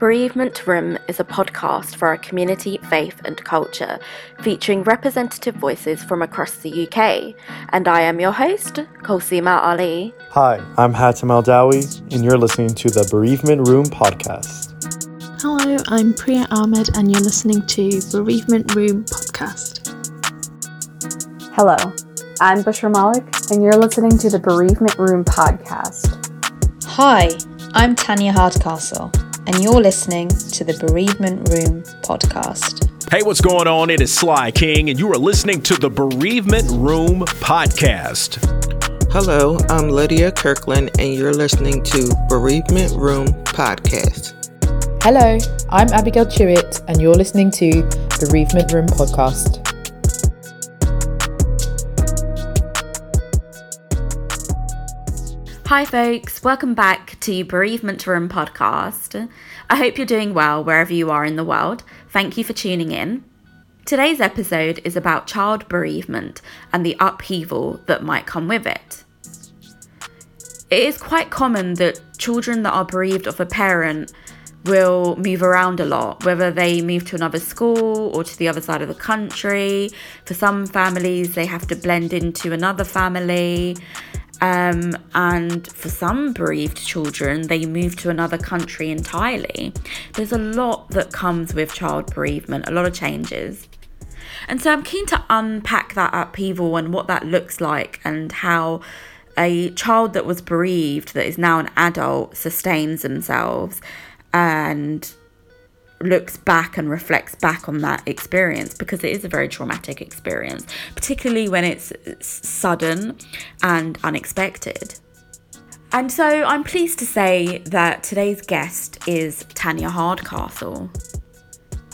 Bereavement Room is a podcast for our community, faith, and culture, featuring representative voices from across the UK. And I am your host, Kulsuma Ali. Hi, I'm Hatem Al Dawi, and you're listening to the Bereavement Room podcast. Hello, I'm Priya Ahmed, and you're listening to Bereavement Room podcast. Hello, I'm Bushra Malik, and you're listening to the Bereavement Room podcast. Hi, I'm Tanya Hardcastle, and you're listening to the Bereavement Room podcast. Hey, what's going on? It is Sly King, and you are listening to the Bereavement Room podcast. Hello, I'm Lydia Kirkland, and you're listening to Bereavement Room podcast. Hello, I'm Abigail Chewett, and you're listening to Bereavement Room podcast. Hi, folks. Welcome back to Bereavement Room podcast. I hope you're doing well wherever you are in the world. Thank you for tuning in. Today's episode is about child bereavement and the upheaval that might come with it. It is quite common that children that are bereaved of a parent will move around a lot, whether they move to another school or to the other side of the country. For some families, they have to blend into another family. Um, and for some bereaved children, they move to another country entirely. There's a lot that comes with child bereavement, a lot of changes. And so I'm keen to unpack that upheaval and what that looks like and how a child that was bereaved, that is now an adult, sustains themselves and looks back and reflects back on that experience because it is a very traumatic experience, particularly when it's sudden and unexpected. And so I'm pleased to say that today's guest is Tanya Hardcastle.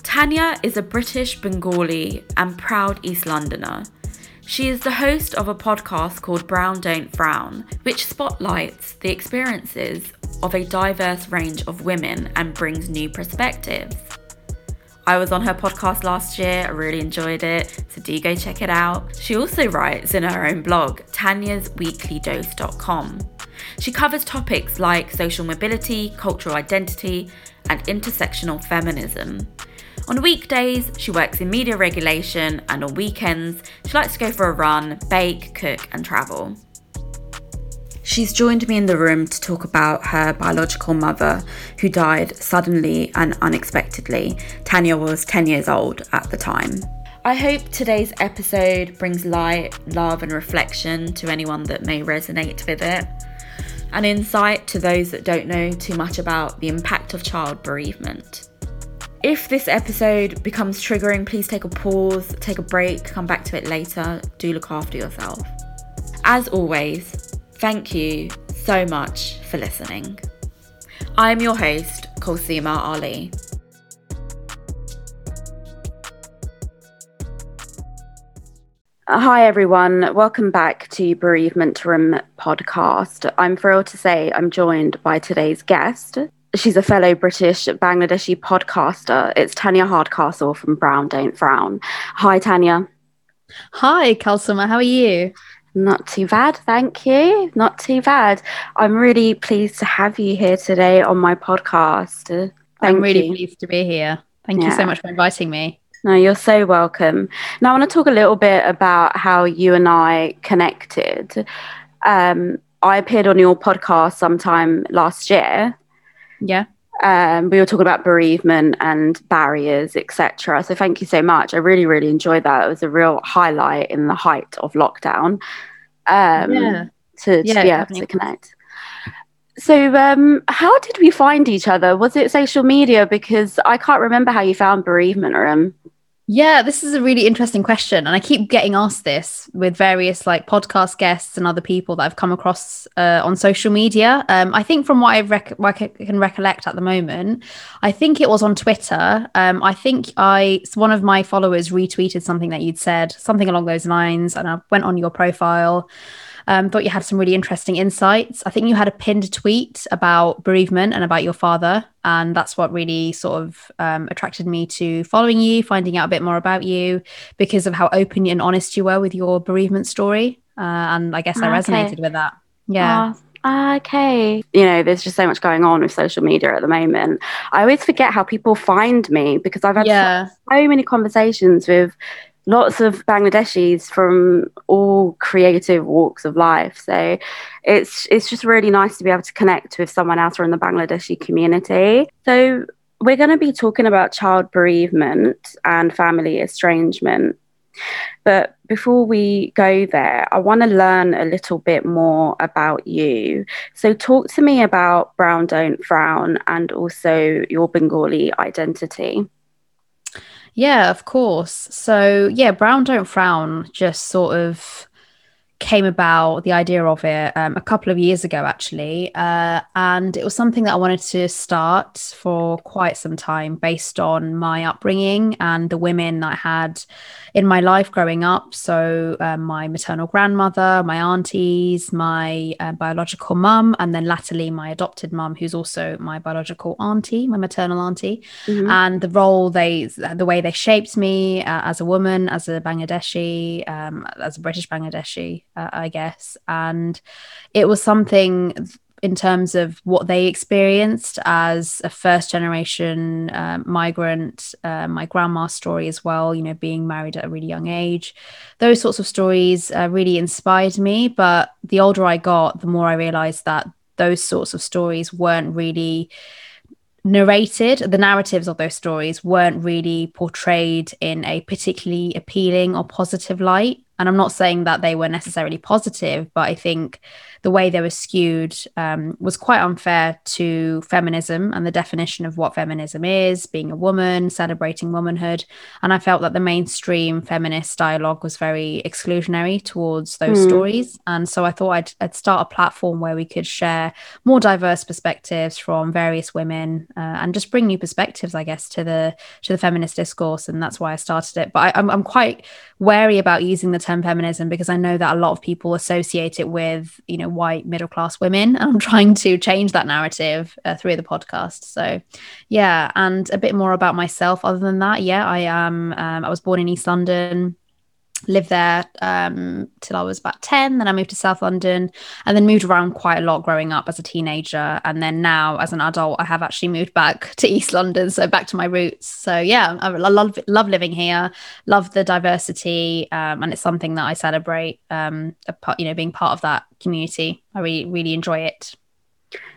Tanya is a British Bengali and proud East Londoner. She is the host of a podcast called Brown Don't Frown, which spotlights the experiences of a diverse range of women and brings new perspectives. I was on her podcast last year, I really enjoyed it, so do go check it out. She also writes in her own blog, tanyasweeklydose.com. She covers topics like social mobility, cultural identity, and intersectional feminism. On weekdays, she works in media regulation, and on weekends, she likes to go for a run, bake, cook, and travel. She's joined me in the room to talk about her biological mother, who died suddenly and unexpectedly. Tanya was 10 years old at the time. I hope today's episode brings light, love, and reflection to anyone that may resonate with it, and insight to those that don't know too much about the impact of child bereavement. If this episode becomes triggering, please take a pause, take a break, come back to it later. Do look after yourself. As always, thank you so much for listening. I'm your host, Kulsuma Ali. Uh, hi, everyone. Welcome back to Bereavement Room podcast. I'm thrilled to say I'm joined by today's guest. She's a fellow British Bangladeshi podcaster. It's Tanya Hardcastle from Brown Don't Frown. Hi, Tanya. Hi, Kulsuma. How are you? Not too bad, thank you. Not too bad. I'm really pleased to have you here today on my podcast. Thank I'm really you. pleased to be here. Thank you so much for inviting me. No, you're so welcome. Now, I want to talk a little bit about how you and I connected. Um, I appeared on your podcast sometime last year. Yeah. Um, we were talking about bereavement and barriers, etc. So, thank you so much. I really, really enjoyed that. It was a real highlight in the height of lockdown. Um, Yeah. to, to Yeah, be able to connect. So, um, how did we find each other? Was it social media? Because I can't remember how you found bereavement room. Yeah, this is a really interesting question. And I keep getting asked this with various like podcast guests and other people that I've come across uh, on social media. Um, I think from what I rec- what I can recollect at the moment, I think it was on Twitter. Um, I think I one of my followers retweeted something that you'd said, something along those lines. And I went on your profile. Um, thought you had some really interesting insights. I think you had a pinned tweet about bereavement and about your father. And that's what really sort of um, attracted me to following you, finding out a bit more about you because of how open and honest you were with your bereavement story. Uh, and I guess I Okay. resonated with that. Yeah. Oh, ah, okay. You know, there's just so much going on with social media at the moment. I always forget how people find me because I've had Yeah. so, so many conversations with lots of Bangladeshis from all creative walks of life. So it's it's just really nice to be able to connect with someone else from the Bangladeshi community. So we're going to be talking about child bereavement and family estrangement. But before we go there, I want to learn a little bit more about you. So, talk to me about Brown Don't Frown and also your Bengali identity. Yeah, of course. So, yeah, Brown Don't Frown just sort of came about the idea of it um, a couple of years ago, actually. Uh, and it was something that I wanted to start for quite some time based on my upbringing and the women I had in my life growing up. So, um, my maternal grandmother, my aunties, my uh, biological mum, and then latterly my adopted mum, who's also my biological auntie, my maternal auntie Mhm. and the role they the way they shaped me uh, as a woman as a bangladeshi um, as a british bangladeshi uh, i guess and it was something in terms of what they experienced as a first generation um, migrant uh, my grandma's story as well you know being married at a really young age. Those sorts of stories uh, really inspired me but the older i got the more i realized that those sorts of stories weren't really narrated. The narratives of those stories weren't really portrayed in a particularly appealing or positive light and i'm not saying that they were necessarily positive but i think the way they were skewed um, was quite unfair to feminism and the definition of what feminism is being a woman celebrating womanhood. And i felt that the mainstream feminist dialogue was very exclusionary towards those Hmm. stories. And so i thought I'd, I'd start a platform where we could share more diverse perspectives from various women uh, and just bring new perspectives i guess to the to the feminist discourse. And that's why i started it. But I, I'm, I'm quite wary about using the term feminism because i know that a lot of people associate it with you know white middle class women. And i'm trying to change that narrative uh, through the podcast. So yeah and a bit more about myself. Other than that yeah i am um, i was born in east london lived there um, till I was about 10. Then I moved to South London and then moved around quite a lot growing up as a teenager. And then now, as an adult, I have actually moved back to East London, so back to my roots. So yeah, I love love living here, love the diversity, um, and it's something that I celebrate. Um, part, you know, being part of that community, I really really enjoy it.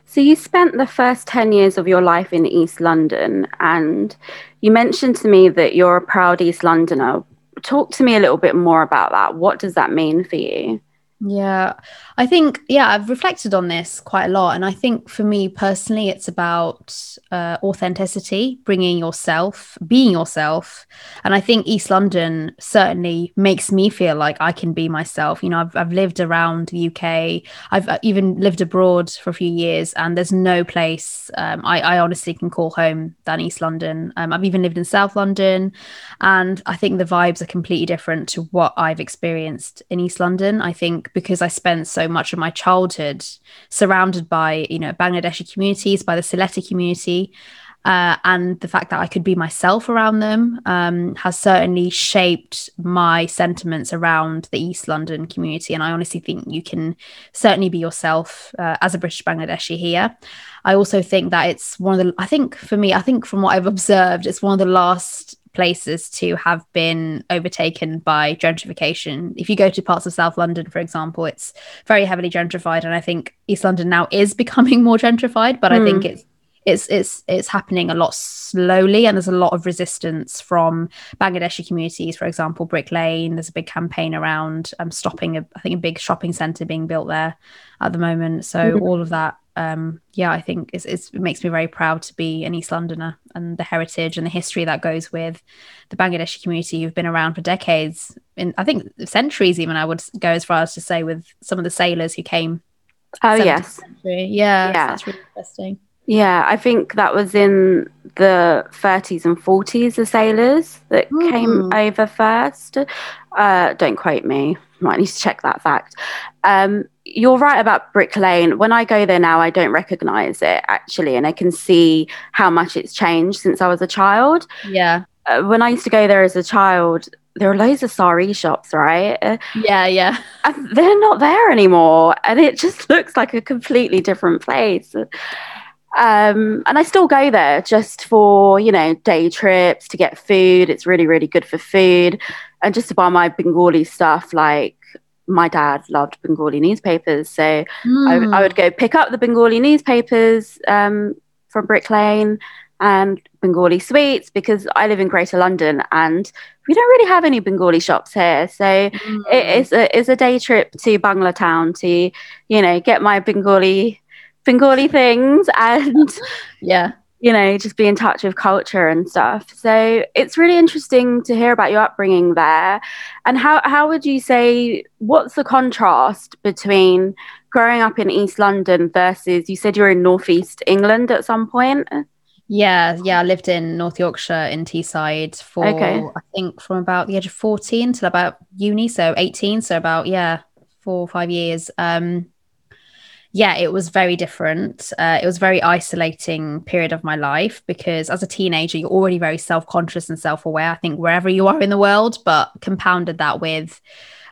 So you spent the first 10 years of your life in East London and you mentioned to me that you're a proud East Londoner. Talk to me a little bit more about that. What does that mean for you? Yeah, I think, yeah, I've reflected on this quite a lot. And I think for me personally, it's about uh, authenticity, bringing yourself, being yourself. And I think East London certainly makes me feel like I can be myself. You know, I've, I've lived around the UK, I've uh, even lived abroad for a few years, and there's no place um, I, I honestly can call home than East London. Um, I've even lived in South London, and I think the vibes are completely different to what I've experienced in East London. I think because I spent so much of my childhood surrounded by, you know, Bangladeshi communities, by the Sylheti community, uh, and the fact that I could be myself around them um, has certainly shaped my sentiments around the East London community. And I honestly think you can certainly be yourself uh, as a British Bangladeshi here. I also think that it's one of the, I think for me, I think from what I've observed, it's one of the last places to have been overtaken by gentrification. If you go to parts of South London, for example, it's very heavily gentrified. And I think East London now is becoming more gentrified, but I think hmm. it's it's it's it's happening a lot slowly and there's a lot of resistance from Bangladeshi communities for example Brick Lane there's a big campaign around um, stopping a, I think a big shopping center being built there at the moment so Mhm. all of that um yeah I think it's, it's, it makes me very proud to be an East Londoner and the heritage and the history that goes with the Bangladeshi community who've been around for decades in I think centuries even I would go as far as to say with some of the sailors who came Oh, 17th yes. century. yeah, so Yeah. that's really interesting Yeah, I think that was in the 30s and 40s, the sailors that came over first. Uh, don't quote me, might need to check that fact. Um, you're right about Brick Lane. When I go there now, I don't recognize it actually, and I can see how much it's changed since I was a child. yeah uh, when I used to go there as a child, there were loads of sari shops, right? Yeah, yeah. and they're not there anymore, and it just looks like a completely different place. Um, and I still go there just for you know day trips to get food. It's really really good for food, and just to buy my Bengali stuff. Like my dad loved Bengali newspapers, so I, Hmm. I would go pick up the Bengali newspapers um, from Brick Lane and Bengali sweets because I live in Greater London and we don't really have any Bengali shops here. So Mm. it is a, it's a day trip to Bangla Town to, you know, get my Bengali Bengali things and yeah. you know just be in touch with culture and stuff. So it's really interesting to hear about your upbringing there. And how how would you say what's the contrast between growing up in East London versus you said you were in Northeast England at some point? Yeah, yeah. I lived in North Yorkshire in Teesside for Okay. I think from about the age of 14 till about uni, so 18, so about yeah, four or five years. Um yeah, it was very different. Uh, it was a very isolating period of my life because as a teenager, you're already very self-conscious and self-aware, I think, wherever you are in the world, but compounded that with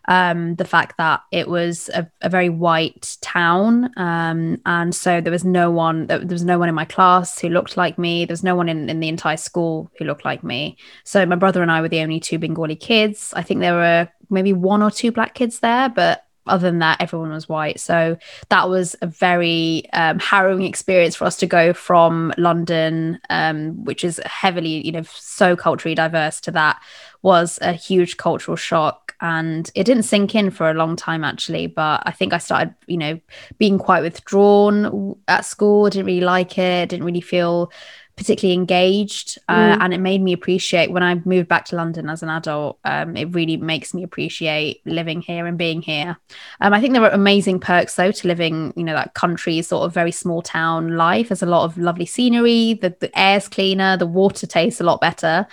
um, the fact that it was a, a very white town, um, and so there was no one. There was no one in my class who looked like me. There was no one in, in the entire school who looked like me. So my brother and I were the only two Bengali kids. I think there were maybe one or two black kids there, but other than that, everyone was white. So that was a very um, harrowing experience for us to go from London, um, which is heavily, you know, so culturally diverse, to that was a huge cultural shock. And it didn't sink in for a long time, actually. But I think I started, you know, being quite withdrawn at school. Didn't really like it. Didn't really feel particularly engaged uh, Mm. and it made me appreciate when i moved back to london as an adult um, it really makes me appreciate living here and being here. Um, i think there are amazing perks though to living you know that country sort of very small town life. There's a lot of lovely scenery the, the air's cleaner the water tastes a lot better.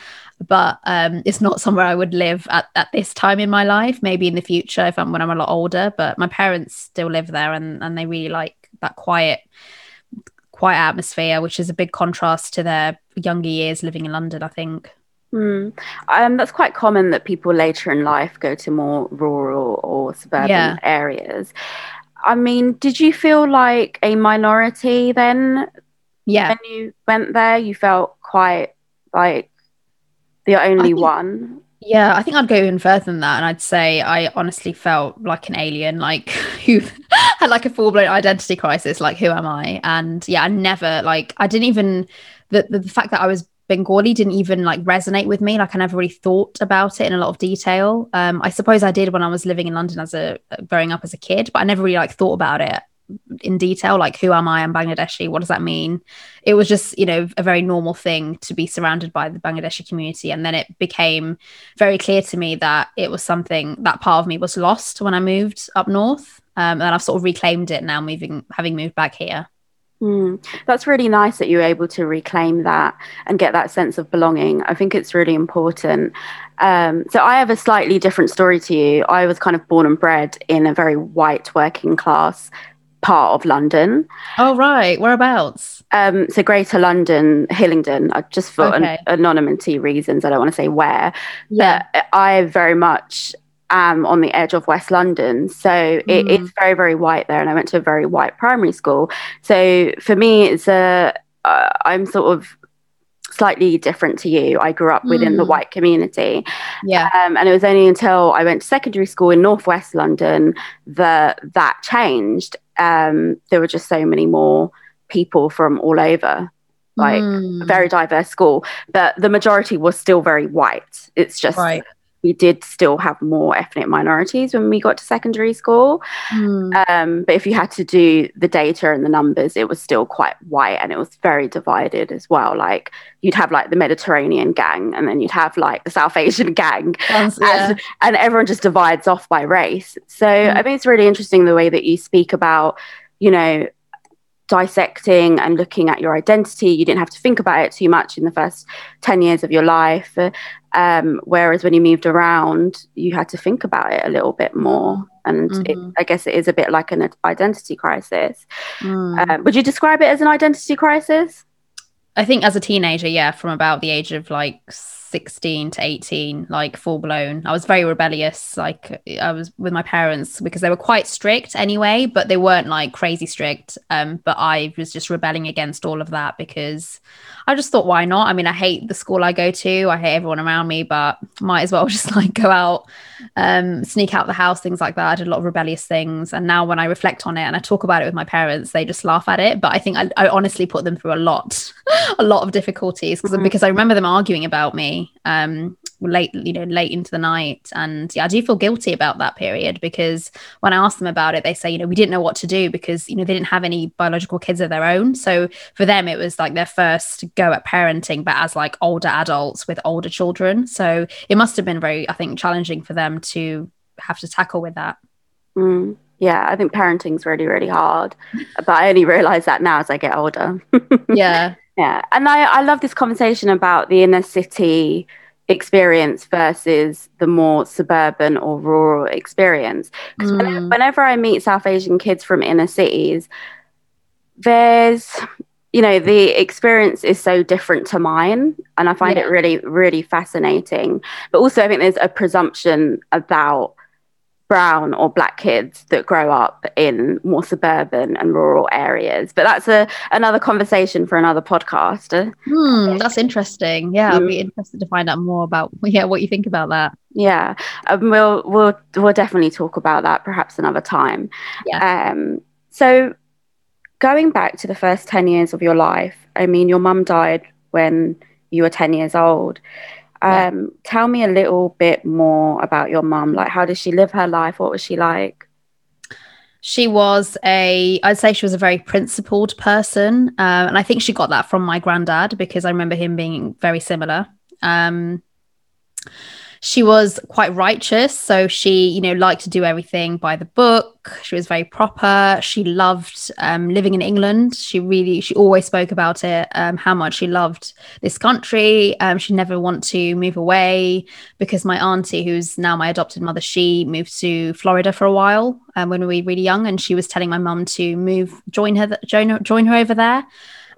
But um, it's not somewhere i would live at, at this time in my life maybe in the future if i'm when i'm a lot older. But my parents still live there and, and they really like that quiet quiet atmosphere, which is a big contrast to their younger years living in London, I think. Hmm. Um, that's quite common that people later in life go to more rural or suburban Yeah. areas. I mean, did you feel like a minority then Yeah. when you went there? You felt quite like the only think- one. Yeah, I think I'd go even further than that. And I'd say I honestly felt like an alien, like who had like a full blown identity crisis, like who am I? And yeah, I never like I didn't even the, the the fact that I was Bengali didn't even like resonate with me. Like I never really thought about it in a lot of detail. Um, I suppose I did when I was living in London as a growing up as a kid, but I never really like thought about it in detail. Like who am I? I'm Bangladeshi. What does that mean? It was just you know a very normal thing to be surrounded by the Bangladeshi community, and then it became very clear to me that it was something that part of me was lost when I moved up north. Um, and I've sort of reclaimed it now, moving having moved back here. Hmm. That's really nice that you were able to reclaim that and get that sense of belonging. I think it's really important. Um, so I have a slightly different story to you. I was kind of born and bred in a very white working class part of London. Oh right, whereabouts? Um, so Greater London, Hillingdon, uh, just for an- anonymity reasons, I don't want to say where. Yeah. But I very much am on the edge of West London. So Mm. it's very, very white there. And I went to a very white primary school. So for me, it's a, uh, I'm sort of slightly different to you. I grew up within the Mm. white community. Yeah. Um, and it was only until I went to secondary school in Northwest London that that changed. Um, there were just so many more people from all over, like Mm. a very diverse school, but the majority was still very white. It's just Right. We did still have more ethnic minorities when we got to secondary school. Mm. Um, but if you had to do the data and the numbers, it was still quite white and it was very divided as well. Like you'd have like the Mediterranean gang and then you'd have like the South Asian gang Sounds- yeah. and, and everyone just divides off by race. So Mm. I think it's really interesting the way that you speak about, you know, dissecting and looking at your identity. You didn't have to think about it too much in the first 10 years of your life. Um, whereas when you moved around, you had to think about it a little bit more. And it, Mhm. I guess it is a bit like an identity crisis. Mm. Um, would you describe it as an identity crisis? I think as a teenager, yeah, from about the age of like 16 to 18 like full blown i was very rebellious like i was with my parents because they were quite strict anyway but they weren't like crazy strict. Um but i was just rebelling against all of that because i just thought why not? I mean i hate the school i go to. I hate everyone around me but might as well just like go out um sneak out the house things like that. I did a lot of rebellious things. And now when i reflect on it and i talk about it with my parents they just laugh at it. But i think i, I honestly put them through a lot a lot of difficulties because mm-hmm. because i remember them arguing about me um late you know late into the night and yeah i do feel guilty about that period because when i asked them about it they say you know we didn't know what to do because you know they didn't have any biological kids of their own so for them it was like their first go at parenting but as like older adults with older children so it must have been very i think challenging for them to have to tackle with that mm. Yeah, I think parenting's really, really hard. But I only realize that now as I get older. yeah. Yeah. And I, I love this conversation about the inner city experience versus the more suburban or rural experience. Because mm. whenever, whenever I meet South Asian kids from inner cities, there's you know the experience is so different to mine and i find yeah. it really really fascinating but also i think there's a presumption about brown or black kids that grow up in more suburban and rural areas. But that's a another conversation for another podcast. Hmm, that's interesting. Yeah mm. i'll be interested to find out more about yeah what you think about that. Yeah um, we'll we'll we'll definitely talk about that perhaps another time. Yeah. Um so going back to the first 10 years of your life i mean your mum died when you were 10 years old um, Tell me a little bit more about your mum. Like, how did she live her life? What was she like? She was a, I'd say she was a very principled person. Um, and I think she got that from my granddad because I remember him being very similar. Um, she was quite righteous so she you know liked to do everything by the book. She was very proper. She loved um, living in england. She really she always spoke about it um, how much she loved this country. Um, she never want to move away because my auntie who's now my adopted mother she moved to florida for a while um, when we were really young and she was telling my mum to move join her join, join her over there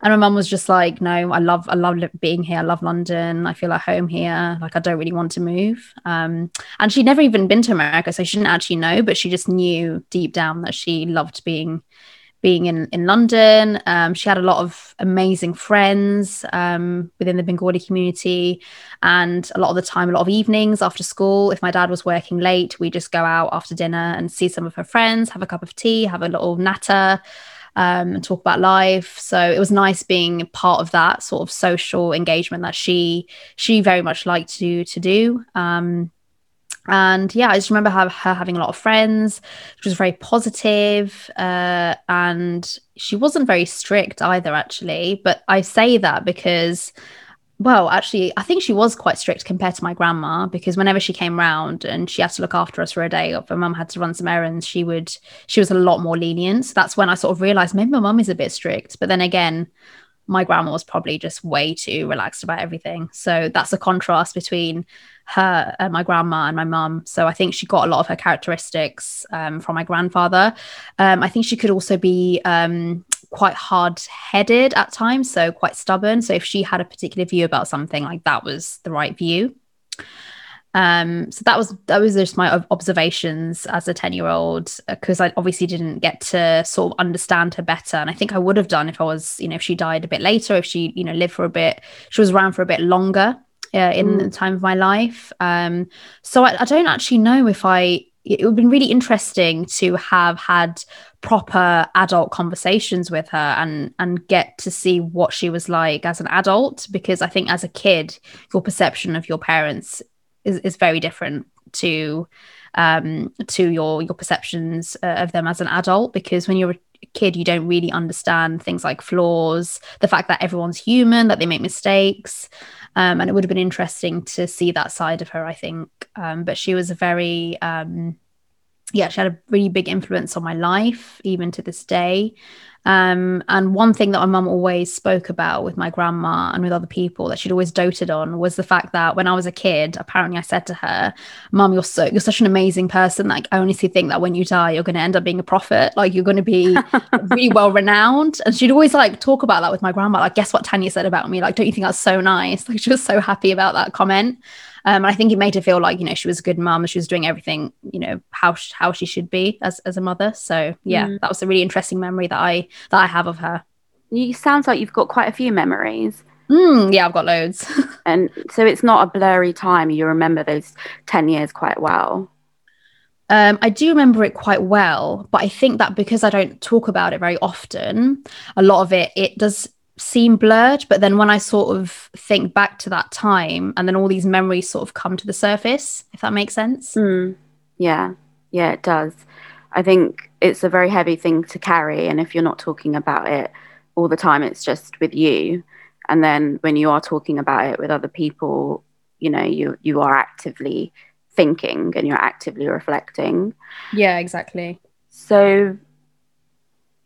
and my mum was just like, no, I love, I love being here. I love London. I feel at home here. Like I don't really want to move. Um, and she'd never even been to America, so she didn't actually know, but she just knew deep down that she loved being being in in London. Um, she had a lot of amazing friends um, within the Bengali community, and a lot of the time, a lot of evenings after school, if my dad was working late, we just go out after dinner and see some of her friends, have a cup of tea, have a little natter um, and talk about life. So it was nice being part of that sort of social engagement that she she very much liked to to do. Um, and yeah, I just remember her, her having a lot of friends. She was very positive, uh, and she wasn't very strict either, actually. But I say that because well, actually, I think she was quite strict compared to my grandma because whenever she came round and she had to look after us for a day, or if my mum had to run some errands, she would she was a lot more lenient. So that's when I sort of realized maybe my mum is a bit strict. But then again, my grandma was probably just way too relaxed about everything. So that's a contrast between her and my grandma and my mum. So I think she got a lot of her characteristics um, from my grandfather. Um, I think she could also be um, quite hard headed at times, so quite stubborn. So if she had a particular view about something, like that was the right view. Um, so that was that was just my observations as a 10 year old because I obviously didn't get to sort of understand her better. And I think I would have done if I was, you know, if she died a bit later, if she, you know, lived for a bit, she was around for a bit longer uh, in mm. the time of my life. Um, so I, I don't actually know if I it would have been really interesting to have had proper adult conversations with her and and get to see what she was like as an adult because i think as a kid your perception of your parents is, is very different to um to your your perceptions uh, of them as an adult because when you're kid you don't really understand things like flaws the fact that everyone's human that they make mistakes um, and it would have been interesting to see that side of her, I think. Um, but she was a very, um, yeah, she had a really big influence on my life, even to this day. Um, and one thing that my mum always spoke about with my grandma and with other people that she'd always doted on was the fact that when I was a kid, apparently I said to her, "Mum, you're so you're such an amazing person. Like I honestly think that when you die, you're going to end up being a prophet. Like you're going to be really well renowned." And she'd always like talk about that with my grandma. Like, guess what Tanya said about me? Like, don't you think that's so nice? Like she was so happy about that comment. Um, and I think it made her feel like you know she was a good mum. She was doing everything you know how sh- how she should be as as a mother. So yeah, Mm. that was a really interesting memory that I that I have of her. You sounds like you've got quite a few memories. Mm, yeah, I've got loads. And so it's not a blurry time. You remember those 10 years quite well. Um, I do remember it quite well, but I think that because I don't talk about it very often, a lot of it it does seem blurred. But then when I sort of think back to that time, and then all these memories sort of come to the surface, if that makes sense. Mm. Yeah, yeah, it does. I think it's a very heavy thing to carry. And if you're not talking about it all the time, it's just with you. And then when you are talking about it with other people, you know, you, you are actively thinking and you're actively reflecting. Yeah, exactly. So,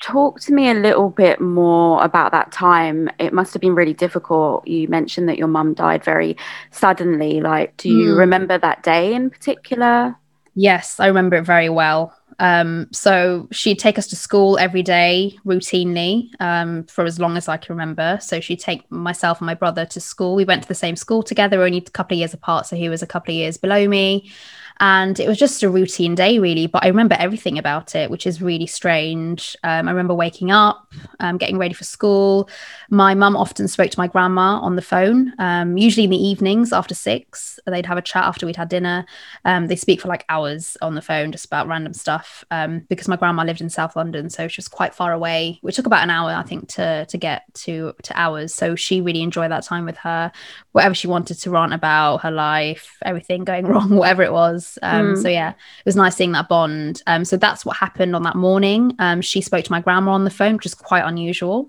talk to me a little bit more about that time. It must have been really difficult. You mentioned that your mum died very suddenly. Like, do you Mm. remember that day in particular? Yes, I remember it very well. Um, so she'd take us to school every day routinely um, for as long as I can remember. So she'd take myself and my brother to school. We went to the same school together, only a couple of years apart. So he was a couple of years below me. And it was just a routine day, really. But I remember everything about it, which is really strange. Um, I remember waking up, um, getting ready for school. My mum often spoke to my grandma on the phone, um, usually in the evenings after six. They'd have a chat after we'd had dinner. Um, they speak for like hours on the phone, just about random stuff. Um, because my grandma lived in South London, so she was quite far away. Which took about an hour, I think, to to get to to ours. So she really enjoyed that time with her. Whatever she wanted to rant about her life, everything going wrong, whatever it was. Um, Mm. So yeah, it was nice seeing that bond. Um, so that's what happened on that morning. Um, she spoke to my grandma on the phone, which is quite unusual.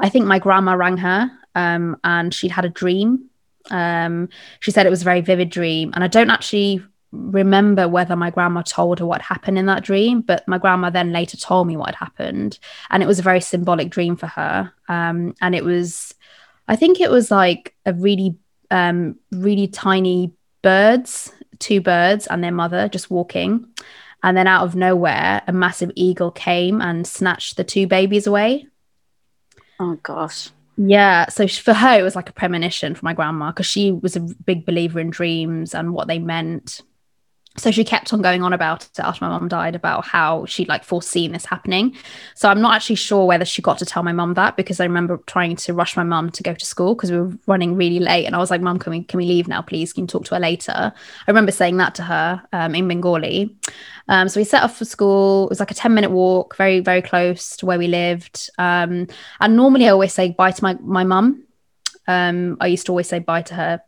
I think my grandma rang her um, and she'd had a dream. Um, she said it was a very vivid dream. And I don't actually remember whether my grandma told her what happened in that dream, but my grandma then later told me what had happened. And it was a very symbolic dream for her. Um, and it was, I think it was like a really, um, really tiny birds, two birds and their mother just walking. And then out of nowhere, a massive eagle came and snatched the two babies away. Oh, gosh. Yeah. So for her, it was like a premonition for my grandma because she was a big believer in dreams and what they meant. So she kept on going on about it after my mum died about how she'd like foreseen this happening. So I'm not actually sure whether she got to tell my mum that because I remember trying to rush my mum to go to school because we were running really late and I was like, Mum, can we can we leave now, please? Can you talk to her later? I remember saying that to her um, in Bengali. Um, so we set off for school. It was like a 10 minute walk, very, very close to where we lived. Um, and normally I always say bye to my, my mum. Um, I used to always say bye to her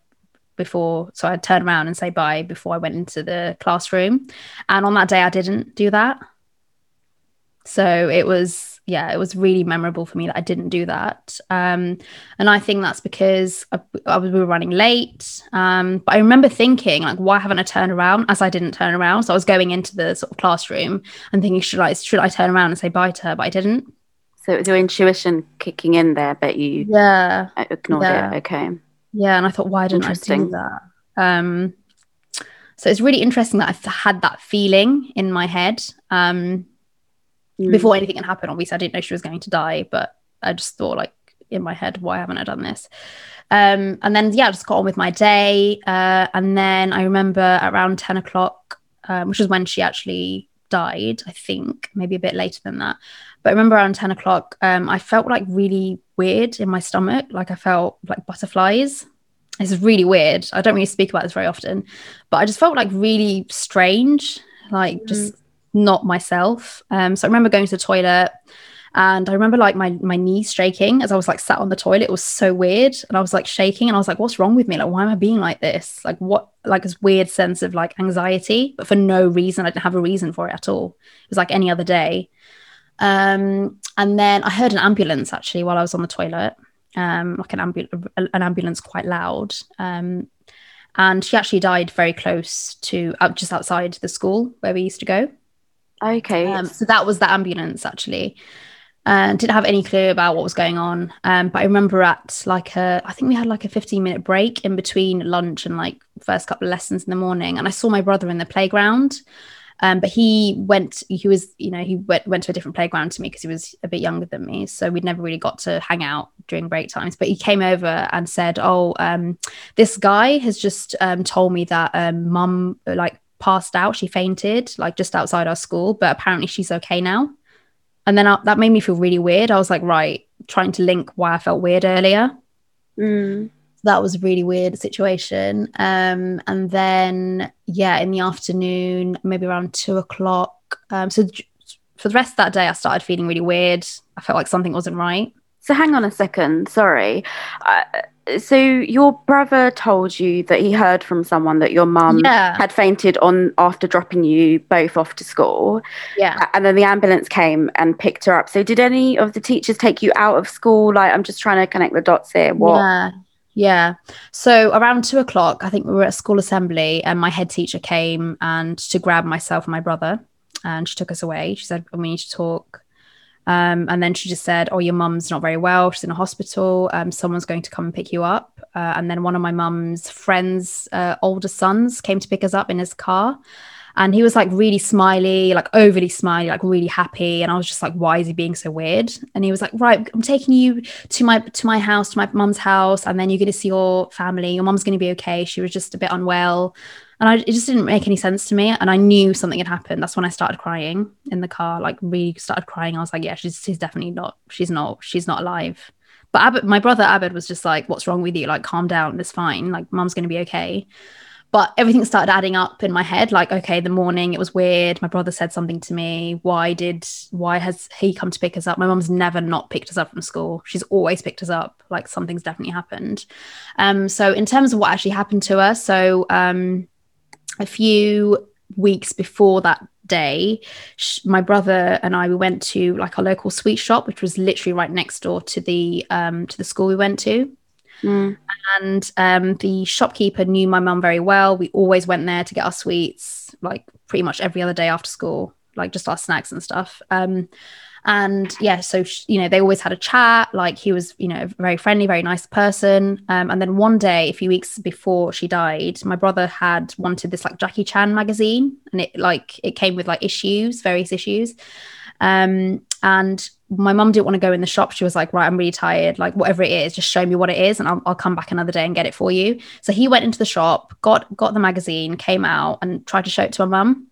before. So I'd turn around and say bye before I went into the classroom. And on that day, I didn't do that. So it was, yeah, it was really memorable for me that I didn't do that. Um, and I think that's because I, I was, we were running late. Um, but I remember thinking, like, why haven't I turned around? As I didn't turn around, so I was going into the sort of classroom and thinking, should I should I turn around and say bye to her? But I didn't. So it was your intuition kicking in there, but you Yeah, ignored Yeah. it. Okay. Yeah. And I thought, why didn't I do that? Um, so it's really interesting that I've had that feeling in my head. Um, Mm. before anything had happened. Obviously, I didn't know she was going to die, but I just thought, like, in my head, why haven't I done this? Um, and then, yeah, I just got on with my day. Uh, and then I remember around 10 o'clock, um, which is when she actually died, I think, maybe a bit later than that. But I remember around 10 o'clock, um, I felt like really weird in my stomach. Like I felt like butterflies. This is really weird. I don't really speak about this very often, but I just felt like really strange, like just not myself. Um, so I remember going to the toilet and I remember like my my knees shaking as I was like sat on the toilet. It was so weird. And I was like shaking and I was like, what's wrong with me? Like, why am I being like this? Like what like this weird sense of like anxiety, but for no reason. I didn't have a reason for it at all. It was like any other day. Um, and then I heard an ambulance actually while I was on the toilet. Um, like an ambulance an ambulance quite loud. Um and she actually died very close to uh, just outside the school where we used to go. Okay. Um, so that was the ambulance actually. and didn't have any clue about what was going on. Um, but I remember at like a, I think we had like a 15 minute break in between lunch and like first couple of lessons in the morning. And I saw my brother in the playground. Um, but he went, he was, you know, he went, went to a different playground to me because he was a bit younger than me. So we'd never really got to hang out during break times. But he came over and said, Oh, um, this guy has just um, told me that um, mum like passed out. She fainted like just outside our school, but apparently she's okay now. And then I, that made me feel really weird. I was like, right, trying to link why I felt weird earlier. Mm. That was a really weird situation. Um, and then, yeah, in the afternoon, maybe around two o'clock. Um, so j- for the rest of that day, I started feeling really weird. I felt like something wasn't right. So hang on a second. Sorry. Uh, so your brother told you that he heard from someone that your mum Yeah. had fainted on after dropping you both off to school. Yeah. And then the ambulance came and picked her up. So did any of the teachers take you out of school? Like I'm just trying to connect the dots here. What? Yeah. Yeah. So around two o'clock, I think we were at school assembly, and my head teacher came and to grab myself and my brother, and she took us away. She said, "We need to talk." Um, and then she just said, "Oh, your mum's not very well. She's in a hospital. Um, someone's going to come and pick you up." Uh, and then one of my mum's friends' uh, older sons came to pick us up in his car, and he was like really smiley, like overly smiley, like really happy. And I was just like, "Why is he being so weird?" And he was like, "Right, I'm taking you to my to my house, to my mum's house, and then you're going to see your family. Your mum's going to be okay. She was just a bit unwell." And I, it just didn't make any sense to me. And I knew something had happened. That's when I started crying in the car, like really started crying. I was like, yeah, she's, she's definitely not, she's not, she's not alive. But Abed, my brother Abed was just like, what's wrong with you? Like, calm down. It's fine. Like, mum's going to be okay. But everything started adding up in my head. Like, okay, the morning it was weird. My brother said something to me. Why did, why has he come to pick us up? My mum's never not picked us up from school. She's always picked us up. Like, something's definitely happened. Um, so, in terms of what actually happened to us, so, um, a few weeks before that day sh- my brother and i we went to like our local sweet shop which was literally right next door to the um to the school we went to Mm. and um the shopkeeper knew my mum very well. We always went there to get our sweets like pretty much every other day after school like just our snacks and stuff. Um and yeah so sh- you know they always had a chat. Like he was you know a very friendly very nice person. Um, and then one day a few weeks before she died my brother had wanted this like jackie chan magazine. And it like it came with like issues various issues. Um and my mum didn't want to go in the shop. She was like right i'm really tired. Like whatever it is just show me what it is and I'll, I'll come back another day and get it for you. So he went into the shop got got the magazine came out and tried to show it to my mum.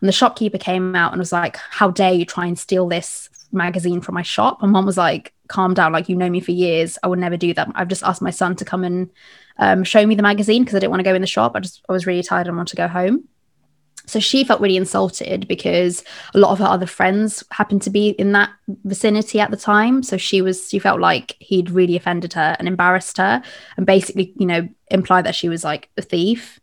And the shopkeeper came out and was like how dare you try and steal this magazine from my shop? And mum was like calm down. Like you know me for years. I would never do that. I've just asked my son to come and um, show me the magazine because i didn't want to go in the shop. I just i was really tired and wanted to go home so she felt really insulted because a lot of her other friends happened to be in that vicinity at the time. So she was, she felt like he'd really offended her and embarrassed her and basically, you know, implied that she was like a thief,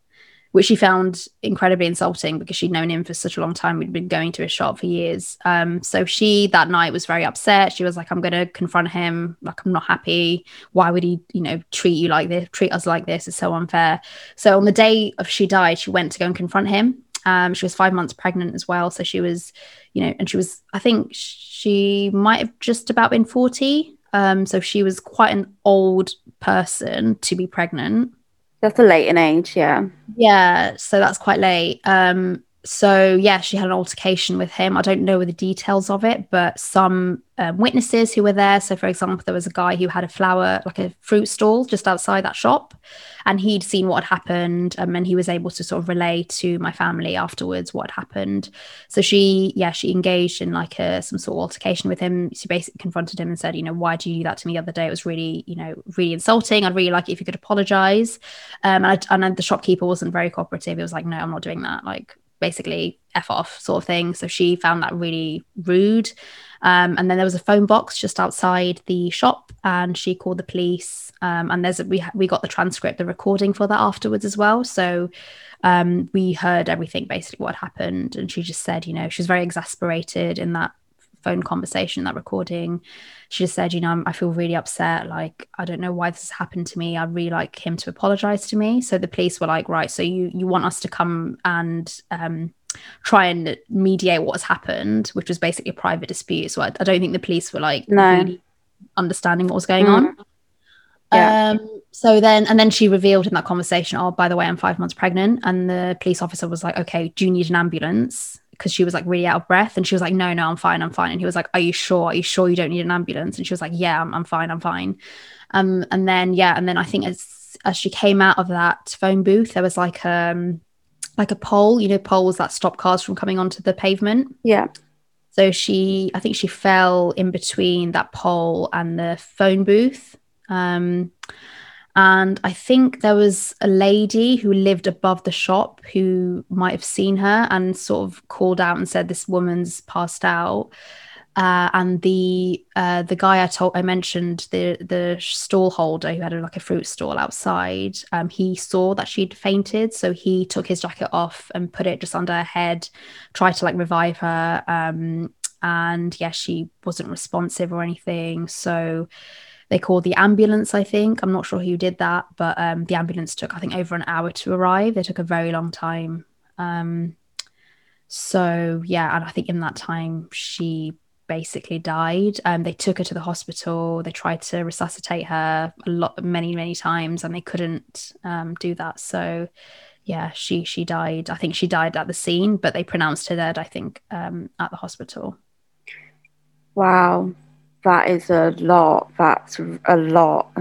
which she found incredibly insulting because she'd known him for such a long time. We'd been going to his shop for years. Um, so she that night was very upset. She was like, I'm going to confront him. Like, I'm not happy. Why would he, you know, treat you like this, treat us like this? It's so unfair. So on the day of she died, she went to go and confront him. Um, she was five months pregnant as well. So she was, you know, and she was, I think she might have just about been 40. Um, so she was quite an old person to be pregnant. That's a late in age, yeah. Yeah, so that's quite late. Um, so yeah, she had an altercation with him. I don't know the details of it, but some um, witnesses who were there. So, for example, there was a guy who had a flower, like a fruit stall, just outside that shop, and he'd seen what had happened, um, and he was able to sort of relay to my family afterwards what had happened. So she, yeah, she engaged in like a some sort of altercation with him. She basically confronted him and said, you know, why did you do that to me the other day? It was really, you know, really insulting. I'd really like it if you could apologize. Um, and, I, and the shopkeeper wasn't very cooperative. He was like, no, I'm not doing that. Like basically f off sort of thing. So she found that really rude. Um, and then there was a phone box just outside the shop and she called the police. Um, and there's a, we we got the transcript the recording for that afterwards as well. So um, we heard everything basically what happened. And she just said you know she was very exasperated in that phone conversation that recording she just said you know I'm, i feel really upset like i don't know why this has happened to me i'd really like him to apologize to me so the police were like right so you you want us to come and um try and mediate what's happened, which was basically a private dispute. So I, I don't think the police were like No. really understanding what was going Mm. on. Yeah. Um, so then, and then she revealed in that conversation, oh, by the way, I'm five months pregnant. And the police officer was like, okay, do you need an ambulance? Because she was like really out of breath. And she was like, no, no, I'm fine, I'm fine. And he was like, are you sure? Are you sure you don't need an ambulance? And she was like, yeah, I'm, I'm fine, I'm fine. Um, and then, yeah, and then I think as, as she came out of that phone booth, there was like, um, like a pole, you know, poles that stop cars from coming onto the pavement. Yeah. So she, I think she fell in between that pole and the phone booth. Um, and I think there was a lady who lived above the shop who might have seen her and sort of called out and said, "This woman's passed out." Uh, and the uh, the guy I told I mentioned the the stall holder who had a, like a fruit stall outside. Um, he saw that she'd fainted, so he took his jacket off and put it just under her head, tried to like revive her. Um, and yeah, she wasn't responsive or anything. So they called the ambulance. I think I'm not sure who did that, but um, the ambulance took I think over an hour to arrive. They took a very long time. Um, so yeah, and I think in that time she basically died. Um, they took her to the hospital. They tried to resuscitate her a lot, many, many times, and they couldn't um, do that. So, yeah, she she died. I think she died at the scene, but they pronounced her dead. I think um, at the hospital. Wow. That is a lot. That's a lot.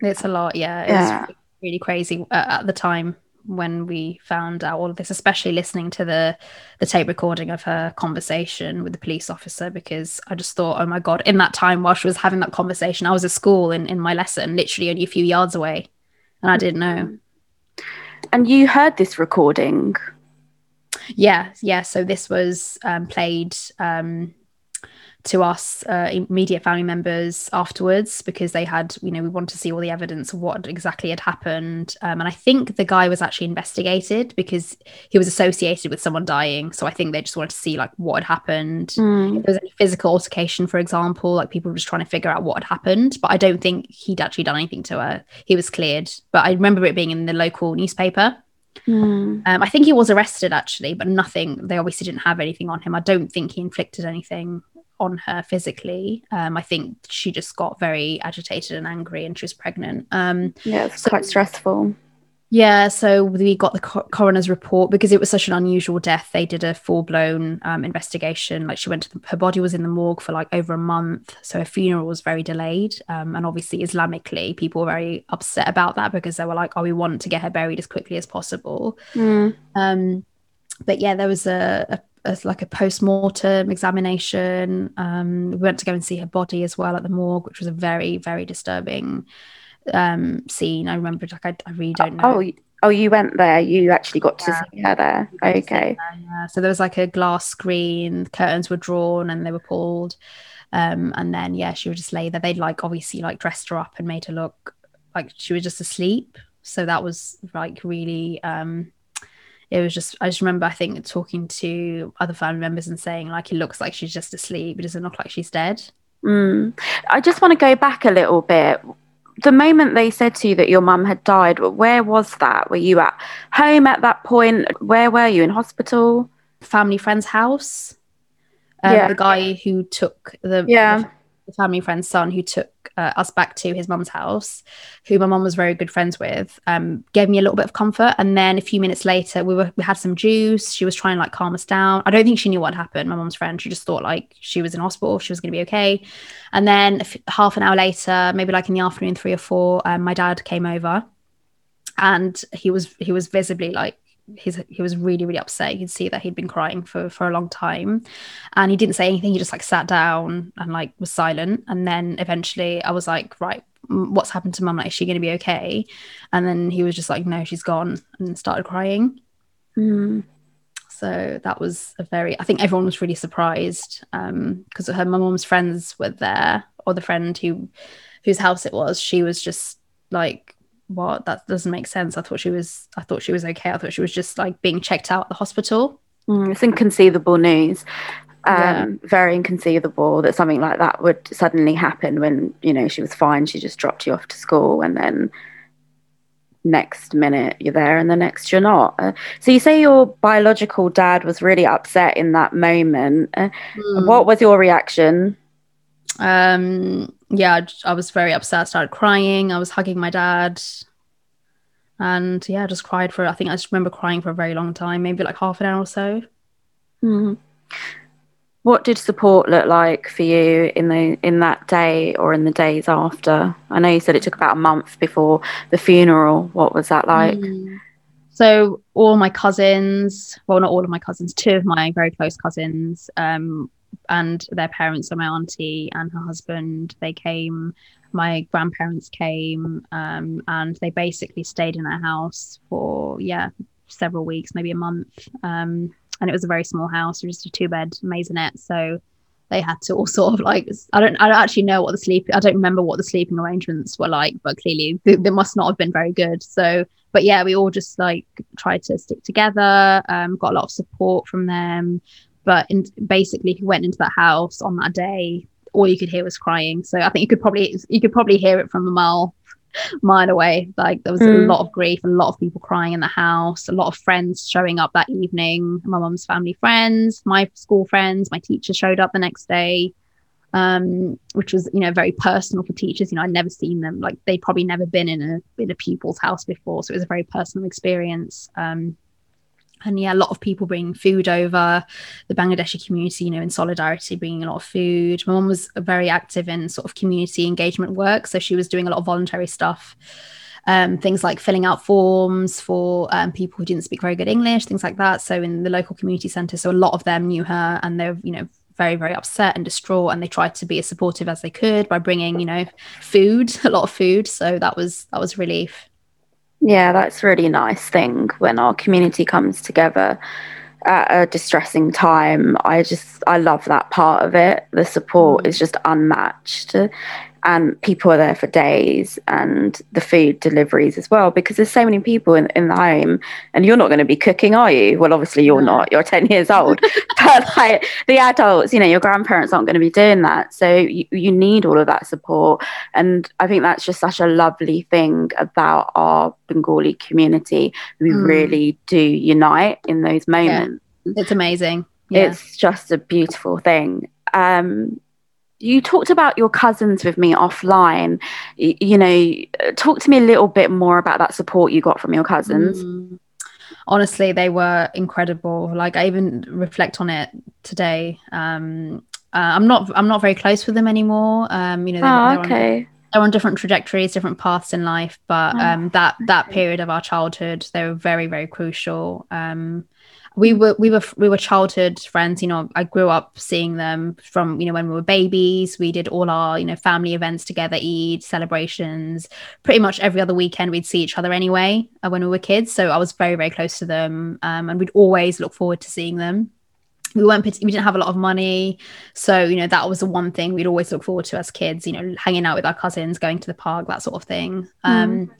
It's a lot. Yeah, it's Yeah. really crazy uh, at the time when we found out all of this, especially listening to the the tape recording of her conversation with the police officer, because I just thought, oh my god, in that time while she was having that conversation, I was at school in, in my lesson, literally only a few yards away, and I didn't know. And you heard this recording. Yeah, yeah. So this was um, played um, to us uh, immediate family members afterwards because they had, you know, we wanted to see all the evidence of what exactly had happened. Um, and I think the guy was actually investigated because he was associated with someone dying. So I think they just wanted to see like what had happened. Mm. If there was any physical altercation, for example, like people were just trying to figure out what had happened. But I don't think he'd actually done anything to her. He was cleared. But I remember it being in the local newspaper. Mm. Um, I think he was arrested actually, but nothing. They obviously didn't have anything on him. I don't think he inflicted anything on her physically. Um, I think she just got very agitated and angry, and she was pregnant. Um, Yeah, it's So- quite stressful. yeah, so we got the co- coroner's report because it was such an unusual death. They did a full blown um, investigation. Like she went to the, her body was in the morgue for like over a month, so her funeral was very delayed. Um, and obviously, Islamically, people were very upset about that because they were like, "Oh, we want to get her buried as quickly as possible." Mm. Um, but yeah, there was a, a, like a post mortem examination. Um, we went to go and see her body as well at the morgue, which was a very very disturbing um scene. I remember like I, I really don't know. Oh, oh, you went there. You actually got to see her there. Okay. Yeah, so there was like a glass screen, curtains were drawn and they were pulled. Um, and then yeah, she would just lay there. They'd like obviously like dressed her up and made her look like she was just asleep. So that was like really um it was just I just remember I think talking to other family members and saying like it looks like she's just asleep. It doesn't look like she's dead. Mm. I just want to go back a little bit. The moment they said to you that your mum had died, where was that? Were you at home at that point? Where were you in hospital? Family friend's house. Um, Yeah. the guy who took the, Yeah. Family friend's son who took uh, us back to his mum's house, who my mum was very good friends with, um, gave me a little bit of comfort. And then a few minutes later, we were we had some juice. She was trying to like calm us down. I don't think she knew what happened. My mum's friend, she just thought like she was in hospital, she was going to be okay. And then half an hour later, maybe like in the afternoon, three or four, um, my dad came over, and he was he was visibly like he's he was really really upset. You could see that he'd been crying for for a long time. And he didn't say anything. He just like sat down and like was silent. And then eventually i was like right what's happened to mum? Like is she going to be okay? And then he was just like no she's gone and started crying. Mm. so that was a very i think everyone was really surprised um because her mum's friends were there or the friend who whose house it was. She was just like what that doesn't make sense i thought she was i thought she was okay i thought she was just like being checked out at the hospital Mm, it's inconceivable news. Um, Yeah. Very inconceivable that something like that would suddenly happen when you know she was fine. She just dropped you off to school, and then next minute you're there and the next you're not. Uh, so you say your biological dad was really upset in that moment. Uh, Mm. What was your reaction? Um, yeah, I was very upset. I started crying. I was hugging my dad. And yeah, I just cried for, I think I just remember crying for a very long time, maybe like half an hour or so. Mhm. What did support look like for you in the in that day or in the days after? I know you said it took about a month before the funeral. What was that like? Mm. So all my cousins, well, not all of my cousins, two of my very close cousins, um, and their parents, so my auntie and her husband, they came. My grandparents came, um, and they basically stayed in our house for yeah several weeks, maybe a month. Um, and it was a very small house, just a two bed maisonette. So they had to all sort of like I don't I don't actually know what the sleep I don't remember what the sleeping arrangements were like, but clearly they, they must not have been very good. So but yeah, we all just like tried to stick together. Um, got a lot of support from them. But in, basically, if you went into that house on that day, all you could hear was crying. So I think you could probably you could probably hear it from a mile mile away. Like there was a Mm. lot of grief, a lot of people crying in the house, a lot of friends showing up that evening. My mum's family friends, my school friends, my teacher showed up the next day um, which was you know very personal for teachers. You know, I'd never seen them like they'd probably never been in a in a pupil's house before, so it was a very personal experience. Um, and yeah, a lot of people bringing food over. The Bangladeshi community, you know, in solidarity, bringing a lot of food. My mom was very active in sort of community engagement work, so she was doing a lot of voluntary stuff. Um, things like filling out forms for um, people who didn't speak very good English, things like that. So in the local community centre, so a lot of them knew her, and they're you know very very upset and distraught, and they tried to be as supportive as they could by bringing you know food, a lot of food. So that was that was relief. Yeah, that's a really nice thing when our community comes together at a distressing time. I just I love that part of it. The support mm. is just unmatched. And people are there for days and the food deliveries as well because there's so many people in, in the home and you're not going to be cooking, are you? Well, obviously you're not. You're 10 years old. but like the adults, you know, your grandparents aren't going to be doing that. So you, you need all of that support. And I think that's just such a lovely thing about our Bengali community. We Mm. really do unite in those moments. It's amazing. Yeah. It's just a beautiful thing. Um, you talked about your cousins with me offline. Y- you know, talk to me a little bit more about that support you got from your cousins. Mm. Honestly, they were incredible. Like I even reflect on it today. Um, uh, I'm not I'm not very close with them anymore. Um, you know, they, Oh, they're on- okay. they're on different trajectories, different paths in life, but Oh, um, that that period of our childhood, they were very very crucial. Um, we were we were we were childhood friends. You know, I grew up seeing them from you know when we were babies. We did all our you know family events together, Eid celebrations. Pretty much every other weekend, we'd see each other anyway uh, when we were kids. So I was very very close to them, um, and we'd always look forward to seeing them we weren't we didn't have a lot of money so you know that was the one thing we'd always look forward to as kids you know hanging out with our cousins going to the park that sort of thing um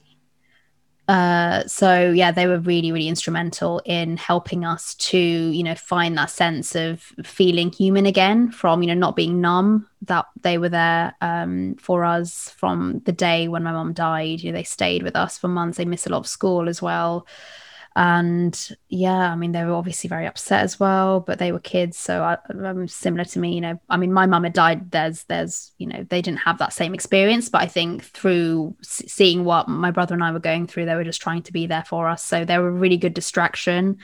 uh so yeah they were really really instrumental in helping us to you know find that sense of feeling human again from you know not being numb that they were there um for us from the day when my mom died. You know they stayed with us for months. They missed a lot of school as well and yeah i mean they were obviously very upset as well but they were kids. So I, um, similar to me you know i mean my mum had died there's there's you know they didn't have that same experience. But i think through seeing what my brother and i were going through they were just trying to be there for us. So they were a really good distraction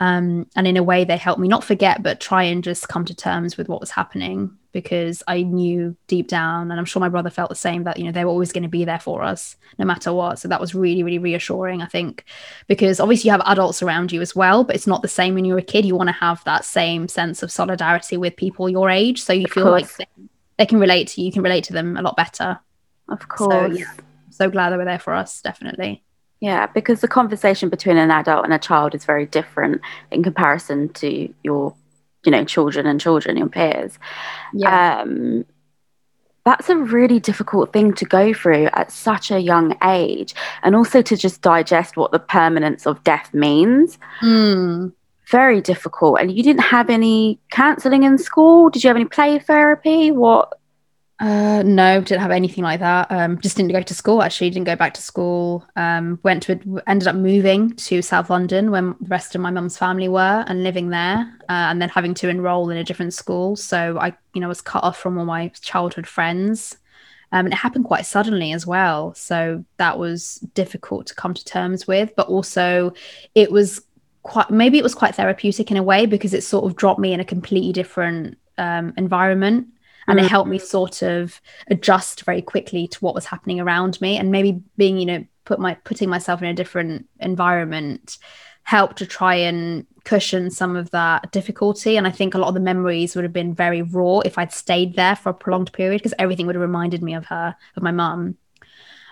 um, and in a way they helped me not forget but try and just come to terms with what was happening because i knew deep down and i'm sure my brother felt the same that you know they were always going to be there for us no matter what. So that was really really reassuring i think because obviously you have adults around you as well but it's not the same when you're a kid. You want to have that same sense of solidarity with people your age. So you Of feel like they, they can relate to you you can relate to them a lot better. Of so course. yeah I'm so glad they were there for us definitely Yeah, because the conversation between an adult and a child is very different in comparison to your, you know, children and children, your peers. yeah Um, that's a really difficult thing to go through at such a young age, and also to just digest what the permanence of death means. Mm. Very difficult. And you didn't have any counselling in school. Did you have any play therapy? What? Uh, no, didn't have anything like that. Um, just didn't go to school. Actually, didn't go back to school. Um, went to ended up moving to South London when the rest of my mum's family were and living there, uh, and then having to enroll in a different school. So I, you know, was cut off from all my childhood friends. Um, and it happened quite suddenly as well. So that was difficult to come to terms with, but also it was quite maybe it was quite therapeutic in a way because it sort of dropped me in a completely different um, environment and it helped me mm-hmm. sort of adjust very quickly to what was happening around me. And maybe being you know put my putting myself in a different environment helped to try and cushion some of that difficulty. And i think a lot of the memories would have been very raw if i'd stayed there for a prolonged period because everything would have reminded me of her of my mum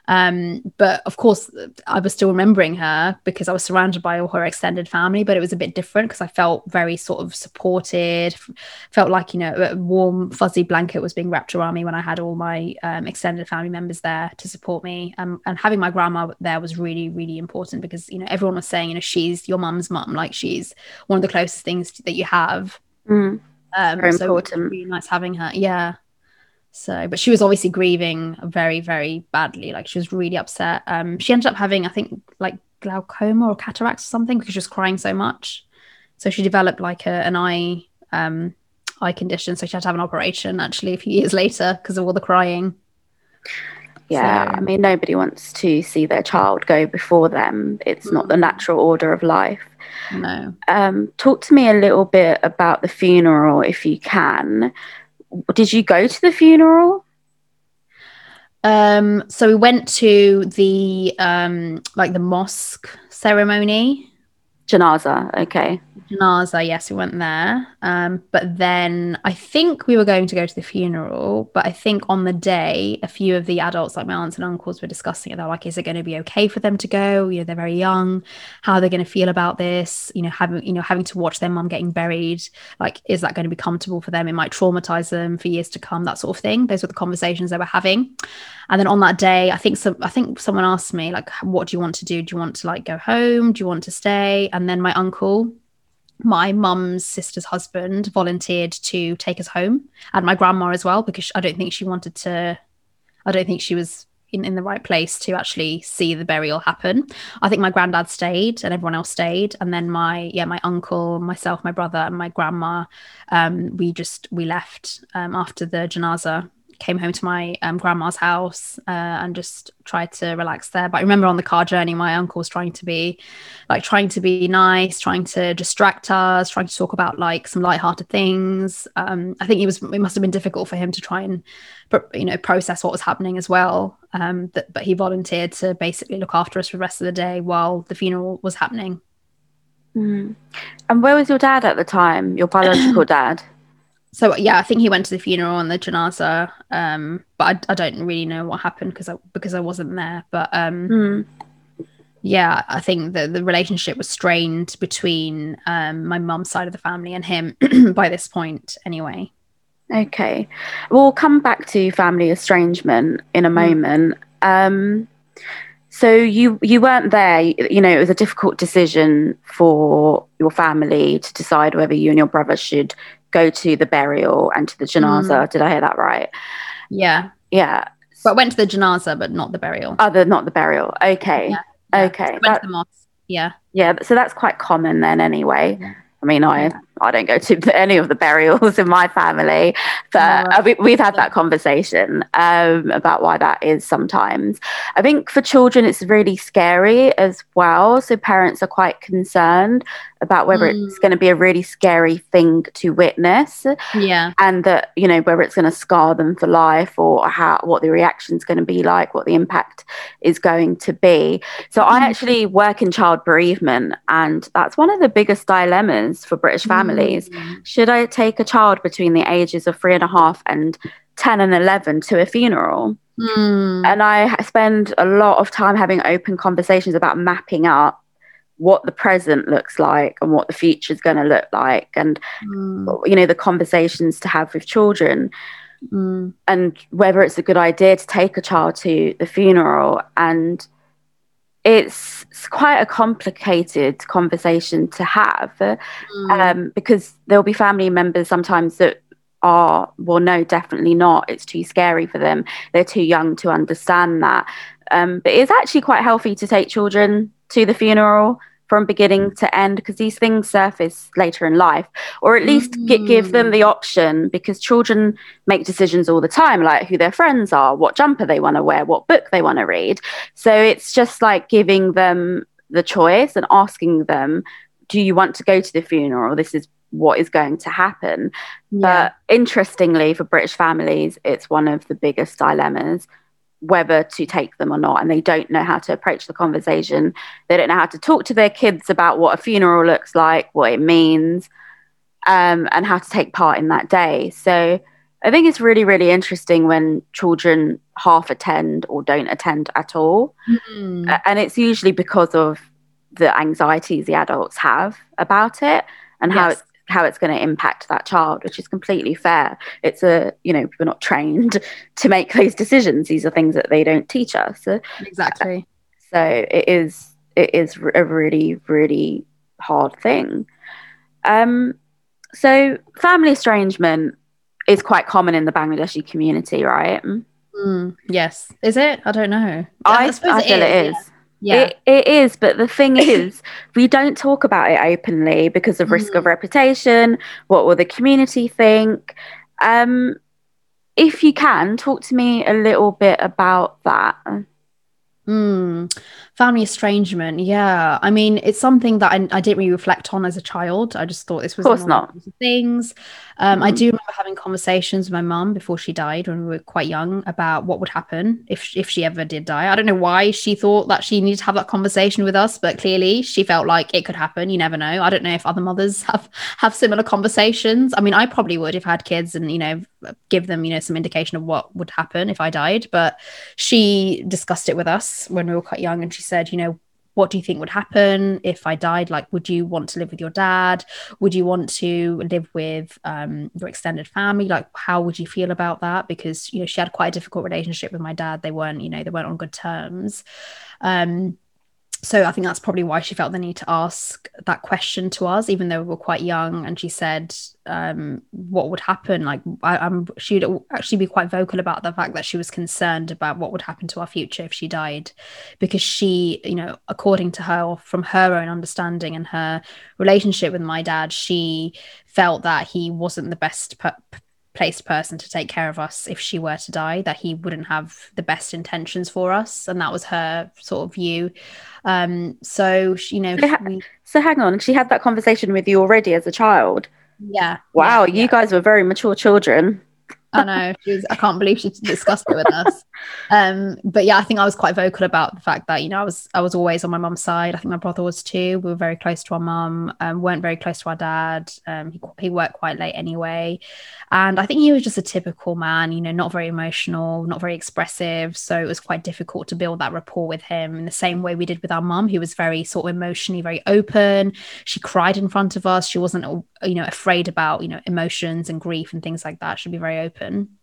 um, but of course, I was still remembering her because I was surrounded by all her extended family, but it was a bit different because I felt very sort of supported, felt like, you know, a warm, fuzzy blanket was being wrapped around me when I had all my um, extended family members there to support me. Um, and having my grandma there was really, really important because, you know, everyone was saying, you know, she's your mum's mum, like she's one of the closest things that you have. Mm. Um, Very so it was important. really nice having her. Yeah. So, but she was obviously grieving very, very badly. Like she was really upset. Um, she ended up having, I think, like glaucoma or cataracts or something because she was crying so much. So she developed like a, an eye um, eye condition. So she had to have an operation actually a few years later because of all the crying. Yeah, So- I mean, nobody wants to see their child go before them. It's not the natural order of life. No. Um, talk to me a little bit about the funeral, if you can. Did you go to the funeral? Um, so we went to the um, like the mosque ceremony. Janaza, okay. Janaza, yes, we went there. Um, but then I think we were going to go to the funeral. But I think on the day, a few of the adults, like my aunts and uncles, were discussing it. They're like, "Is it going to be okay for them to go? You know, they're very young. How are they going to feel about this? You know, having you know having to watch their mum getting buried. Like, is that going to be comfortable for them? It might traumatize them for years to come. That sort of thing. Those were the conversations they were having. And then on that day, I think some I think someone asked me like, "What do you want to do? Do you want to like go home? Do you want to stay?" And then my uncle my mum's sister's husband volunteered to take us home and my grandma as well because I don't think she wanted to I don't think she was in, in the right place to actually see the burial happen. I think my granddad stayed and everyone else stayed and then my yeah my uncle myself my brother and my grandma um we just we left um after the janaza came home to my um, grandma's house uh, and just tried to relax there but I remember on the car journey my uncle was trying to be like trying to be nice, trying to distract us, trying to talk about like some light-hearted things. Um, I think it was it must have been difficult for him to try and you know process what was happening as well. Um, that, but he volunteered to basically look after us for the rest of the day while the funeral was happening. Mm. And where was your dad at the time? Your biological dad? So yeah, I think he went to the funeral and the janaza, um, but I, I don't really know what happened because I because I wasn't there. But um, Mm. yeah, I think the the relationship was strained between um, my mum's side of the family and him by this point, anyway. Okay. We'll come back to family estrangement in a moment. Um, so you you weren't there. You, you know, it was a difficult decision for your family to decide whether you and your brother should go to the burial and to the janaza. Mm. Did I hear that right? Yeah, Yeah. but went to the janaza, but not the burial. Oh, Other not the burial. Okay. Yeah, yeah. Okay. I went That- to the mosque. Yeah, yeah. So that's quite common then, anyway. Yeah. I mean, I I don't go to any of the burials in my family, but uh, we, we've had that conversation um, about why that is sometimes. I think for children, it's really scary as well. So parents are quite concerned about whether Mm. it's going to be a really scary thing to witness, yeah, and that you know whether it's going to scar them for life or how what the reaction's going to be like, what the impact is going to be. So I actually work in child bereavement, and that's one of the biggest dilemmas for British families. Families, should I take a child between the ages of three and a half and 10 and 11 to a funeral? Mm. And I spend a lot of time having open conversations about mapping up what the present looks like and what the future is going to look like and Mm. you know the conversations to have with children Mm. and whether it's a good idea to take a child to the funeral and it's, it's quite a complicated conversation to have Mm. um, because there'll be family members sometimes that are, well, no, definitely not. It's too scary for them. They're too young to understand that. Um, but it's actually quite healthy to take children to the funeral from beginning to end because these things surface later in life or at least mm. give them the option because children make decisions all the time like who their friends are what jumper they want to wear what book they want to read. So it's just like giving them the choice and asking them do you want to go to the funeral? This is what is going to happen. Yeah. but interestingly for british families it's one of the biggest dilemmas whether to take them or not and they don't know how to approach the conversation they don't know how to talk to their kids about what a funeral looks like what it means um, and how to take part in that day so i think it's really really interesting when children half attend or don't attend at all mm-hmm. and it's usually because of the anxieties the adults have about it and yes. how it's how it's going to impact that child, which is completely fair. It's a, you know, we're not trained to make those decisions. These are things that they don't teach us. Exactly. So it is, it is a really, really hard thing. Um, so family estrangement is quite common in the Bangladeshi community, right? Mm, yes. Is it? I don't know. I, I, I feel it is. Yeah. Yeah. It, it is, but the thing is, we don't talk about it openly because of risk mm. of reputation. What will the community think? Um, if you can, talk to me a little bit about that. Mm, family estrangement. Yeah. I mean, it's something that I, I, didn't really reflect on as a child. I just thought this was of course not things. Um, mm. I do remember having conversations with my mum before she died when we were quite young about what would happen if if she ever did die. I don't know why she thought that she needed to have that conversation with us, but clearly she felt like it could happen. You never know. I don't know if other mothers have have similar conversations. I mean, I probably would if I had kids and you know give them you know some indication of what would happen if I died. But she discussed it with us when we were quite young, and she said, you know, what do you think would happen if I died? Like, would you want to live with your dad? Would you want to live with um, your extended family? Like, how would you feel about that? Because you know, she had quite a difficult relationship with my dad. They weren't, you know, they weren't on good terms. Um, so I think that's probably why she felt the need to ask that question to us, even though we were quite young. And she said, um, "What would happen?" Like, I, am she'd actually be quite vocal about the fact that she was concerned about what would happen to our future if she died, because she, you know, according to her, from her own understanding and her relationship with my dad, she felt that he wasn't the best per- placed person to take care of us if she were to die that he wouldn't have the best intentions for us and that was her sort of view. Um so you know so, ha- we... so hang on she had that conversation with you already as a child? Yeah. Wow yeah, you yeah. guys were very mature children I know. Was, I can't believe she discussed it with us. Um, but yeah, I think I was quite vocal about the fact that you know I was I was always on my mum's side. I think my brother was too. We were very close to our mum. Um, weren't very close to our dad. Um, he he worked quite late anyway, and I think he was just a typical man. You know, not very emotional, not very expressive. So it was quite difficult to build that rapport with him in the same way we did with our mum, who was very sort of emotionally very open. She cried in front of us. She wasn't you know afraid about you know emotions and grief and things like that. She'd be very open.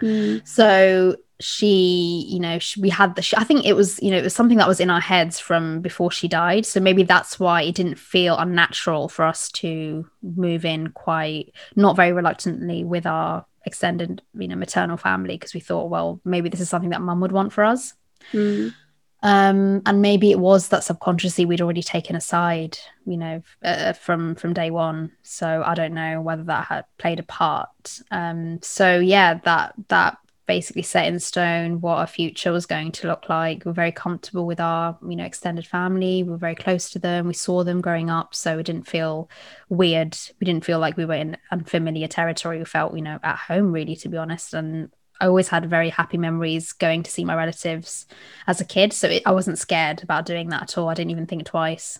Mm. So she, you know, she, we had the, she, I think it was, you know, it was something that was in our heads from before she died. So maybe that's why it didn't feel unnatural for us to move in quite, not very reluctantly with our extended, you know, maternal family because we thought, well, maybe this is something that mum would want for us. Mm um, and maybe it was that subconsciously we'd already taken aside you know uh, from from day one. So i don't know whether that had played a part. Um, so yeah that that basically set in stone what our future was going to look like. We are very comfortable with our you know extended family. We were very close to them. We saw them growing up so it didn't feel weird. We didn't feel like we were in unfamiliar territory. We felt you know at home really to be honest. And I always had very happy memories going to see my relatives as a kid. So it, I wasn't scared about doing that at all. I didn't even think twice.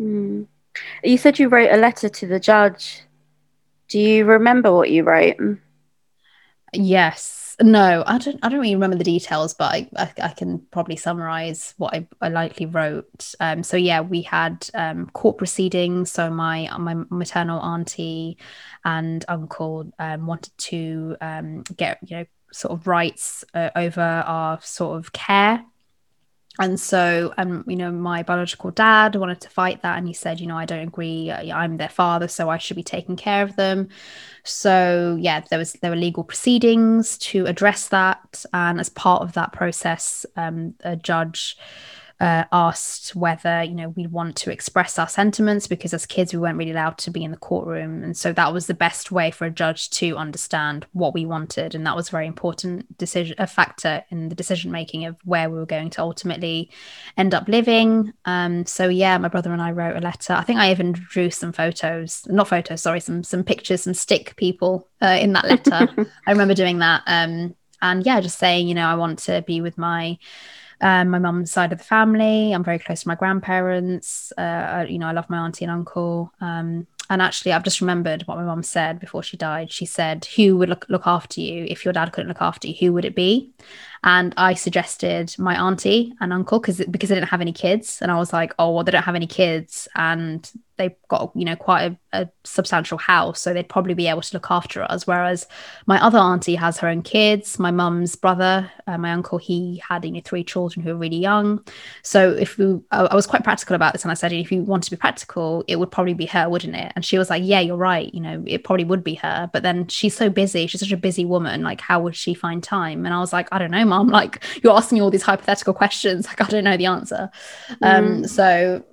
Mm. You said you wrote a letter to the judge. Do you remember what you wrote? Yes. No, I don't. I don't really remember the details, but I, I, I can probably summarize what I, I likely wrote. Um, so yeah, we had um, court proceedings. So my my maternal auntie and uncle um, wanted to um, get you know sort of rights uh, over our sort of care and so um you know my biological dad wanted to fight that and he said you know i don't agree. I'm their father so i should be taking care of them. So yeah there was there were legal proceedings to address that and as part of that process um a judge uh, asked whether you know we want to express our sentiments because as kids we weren't really allowed to be in the courtroom. And so that was the best way for a judge to understand what we wanted. And that was a very important decision a factor in the decision making of where we were going to ultimately end up living. Um, so yeah my brother and i wrote a letter. I think i even drew some photos not photos sorry some some pictures some stick people uh, in that letter. I remember doing that um, and yeah just saying you know i want to be with my um, my mum's side of the family. I'm very close to my grandparents. Uh, you know, I love my auntie and uncle. Um, and actually, I've just remembered what my mum said before she died. She said, "Who would look look after you if your dad couldn't look after you? Who would it be?" And I suggested my auntie and uncle because because they didn't have any kids, and I was like, "Oh, well, they don't have any kids, and they've got you know quite a, a, substantial house so they'd probably be able to look after us whereas my other auntie has her own kids. My mum's brother uh, my uncle he had you know three children who were really young. So if we I, I was quite practical about this and i said if you want to be practical it would probably be her wouldn't it? And she was like yeah you're right you know it probably would be her. But then she's so busy she's such a busy woman like how would she find time? And i was like i don't know mom like you're asking me all these hypothetical questions like i don't know the answer. Um, mm. um so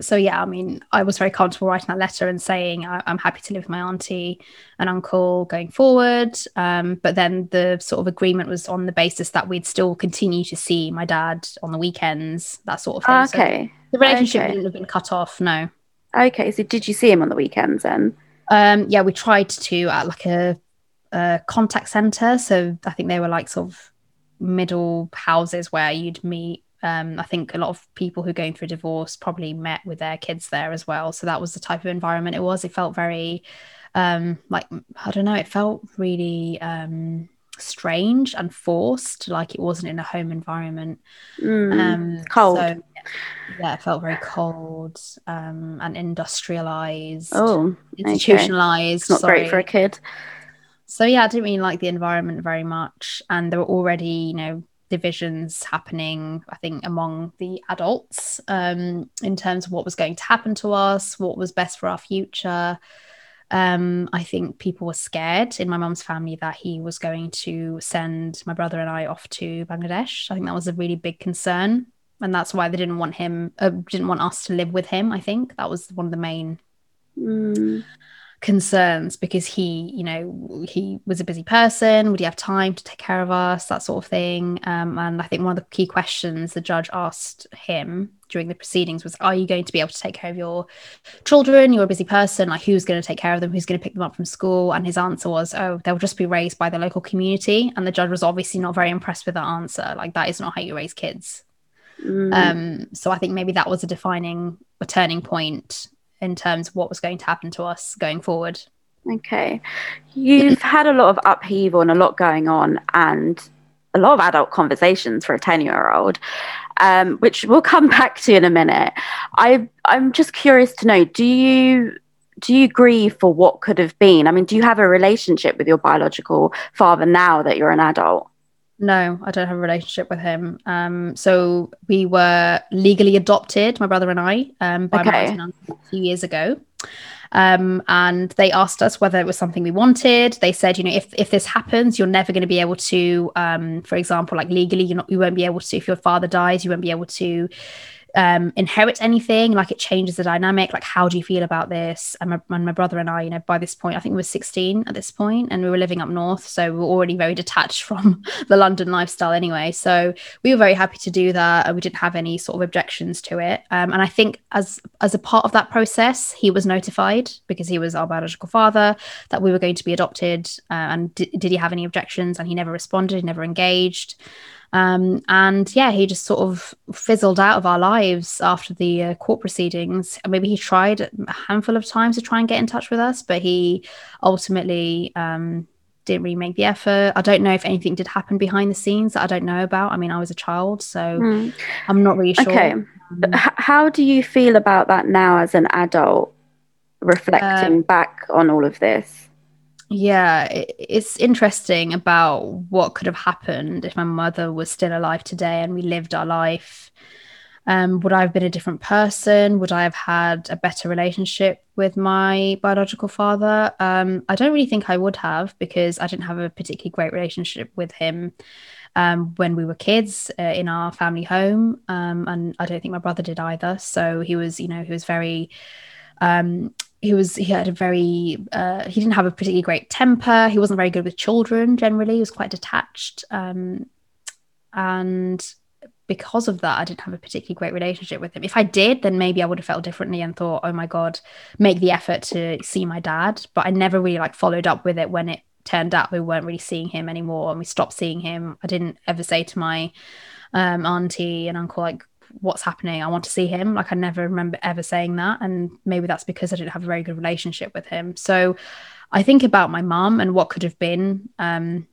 so yeah, I mean, I was very comfortable writing that letter and saying I, am happy to live with my auntie and uncle going forward. Um, but then the sort of agreement was on the basis that we'd still continue to see my dad on the weekends, that sort of thing. Okay. So the relationship okay. wouldn't have been cut off. No. Okay. So did you see him on the weekends then? Um, yeah, we tried to at like a, a contact center. So I think they were like sort of middle houses where you'd meet um, I think a lot of people who are going through a divorce probably met with their kids there as well. So that was the type of environment it was. It felt very, um, like, I don't know, it felt really um, strange and forced, like it wasn't in a home environment. Mm, um, cold. So, yeah, it felt very cold um, and industrialized. Oh, institutionalized. Okay. Not sorry. great for a kid. So yeah, I didn't really like the environment very much, and there were already, you know, divisions happening, I think, among the adults um, in terms of what was going to happen to us, what was best for our future. Um, I think people were scared in my mum's family that he was going to send my brother and I off to Bangladesh. I think that was a really big concern. And that's why they didn't want him, uh, didn't want us to live with him. I think that was one of the main mm concerns because he you know he was a busy person. Would he have time to take care of us? That sort of thing. Um, and i think one of the key questions the judge asked him during the proceedings was are you going to be able to take care of your children? You're a busy person. Like who's going to take care of them? Who's going to pick them up from school? And his answer was oh they'll just be raised by the local community. And the judge was obviously not very impressed with that answer. Like that is not how you raise kids. Mm. um, so i think maybe that was a defining a turning point in terms of what was going to happen to us going forward. Okay. You've had a lot of upheaval and a lot going on, and a lot of adult conversations for a 10 year old, um, which we'll come back to in a minute. I, I'm just curious to know do you. Do you grieve for what could have been? I mean, do you have a relationship with your biological father now that you're an adult? No, I don't have a relationship with him. Um, so we were legally adopted, my brother and I, um, by okay. my a few years ago. Um, and they asked us whether it was something we wanted. They said, you know, if if this happens, you're never going to be able to, um, for example, like legally, you're not, you won't be able to. If your father dies, you won't be able to um, inherit anything like it changes the dynamic like how do you feel about this? And my, and my brother and i you know by this point i think we were 16 at this point and we were living up north so we were already very detached from the london lifestyle anyway. So we were very happy to do that And we didn't have any sort of objections to it. Um, and i think as as a part of that process he was notified because he was our biological father that we were going to be adopted uh, and d- did he have any objections? And he never responded he never engaged um, and yeah, he just sort of fizzled out of our lives after the uh, court proceedings. Maybe he tried a handful of times to try and get in touch with us, but he ultimately um, didn't really make the effort. I don't know if anything did happen behind the scenes that I don't know about. I mean, I was a child, so mm. I'm not really sure. Okay. Um, how do you feel about that now as an adult, reflecting um, back on all of this? Yeah, it, it's interesting about what could have happened if my mother was still alive today and we lived our life. Um, would I have been a different person? Would I have had a better relationship with my biological father? Um, I don't really think I would have because I didn't have a particularly great relationship with him um, when we were kids uh, in our family home. Um, and I don't think my brother did either. So he was, you know, he was very um, he was he had a very uh, he didn't have a particularly great temper. He wasn't very good with children generally. He was quite detached, um, and because of that, I didn't have a particularly great relationship with him. If I did, then maybe I would have felt differently and thought, "Oh my god, make the effort to see my dad." But I never really like followed up with it when it turned out we weren't really seeing him anymore and we stopped seeing him. I didn't ever say to my um, auntie and uncle like, what's happening i want to see him like i never remember ever saying that and maybe that's because i didn't have a very good relationship with him so i think about my mum and what could have been um,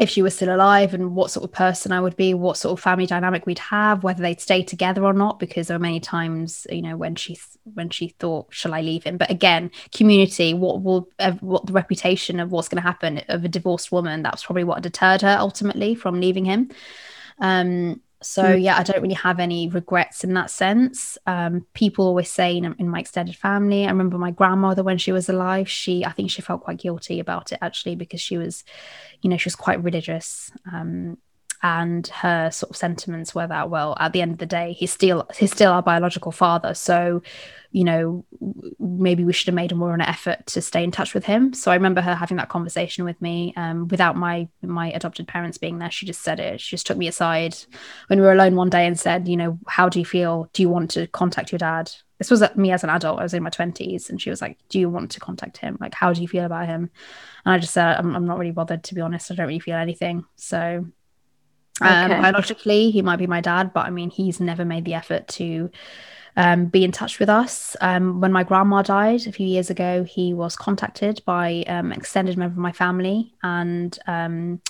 if she was still alive and what sort of person I would be, what sort of family dynamic we'd have, whether they'd stay together or not, because there were many times, you know, when she when she thought, "Shall I leave him?" But again, community, what will what the reputation of what's going to happen of a divorced woman? That was probably what deterred her ultimately from leaving him. Um, so mm. yeah, I don't really have any regrets in that sense. Um, people always say in, in, my extended family. I remember my grandmother when she was alive. She, I think, she felt quite guilty about it actually because she was, you know, she was quite religious. Um, and her sort of sentiments were that well at the end of the day he's still he's still our biological father. So you know maybe we should have made a more of an effort to stay in touch with him. So i remember her having that conversation with me um, without my my adopted parents being there. She just said it. She just took me aside when we were alone one day and said you know how do you feel? Do you want to contact your dad? This was me as an adult. I was in my 20s and she was like do you want to contact him? Like how do you feel about him? And i just said i'm, I'm not really bothered to be honest. I don't really feel anything. So um, okay. biologically, he might be my dad, but I mean, he's never made the effort to um, be in touch with us. Um, when my grandma died a few years ago, he was contacted by um, an extended member of my family, and um,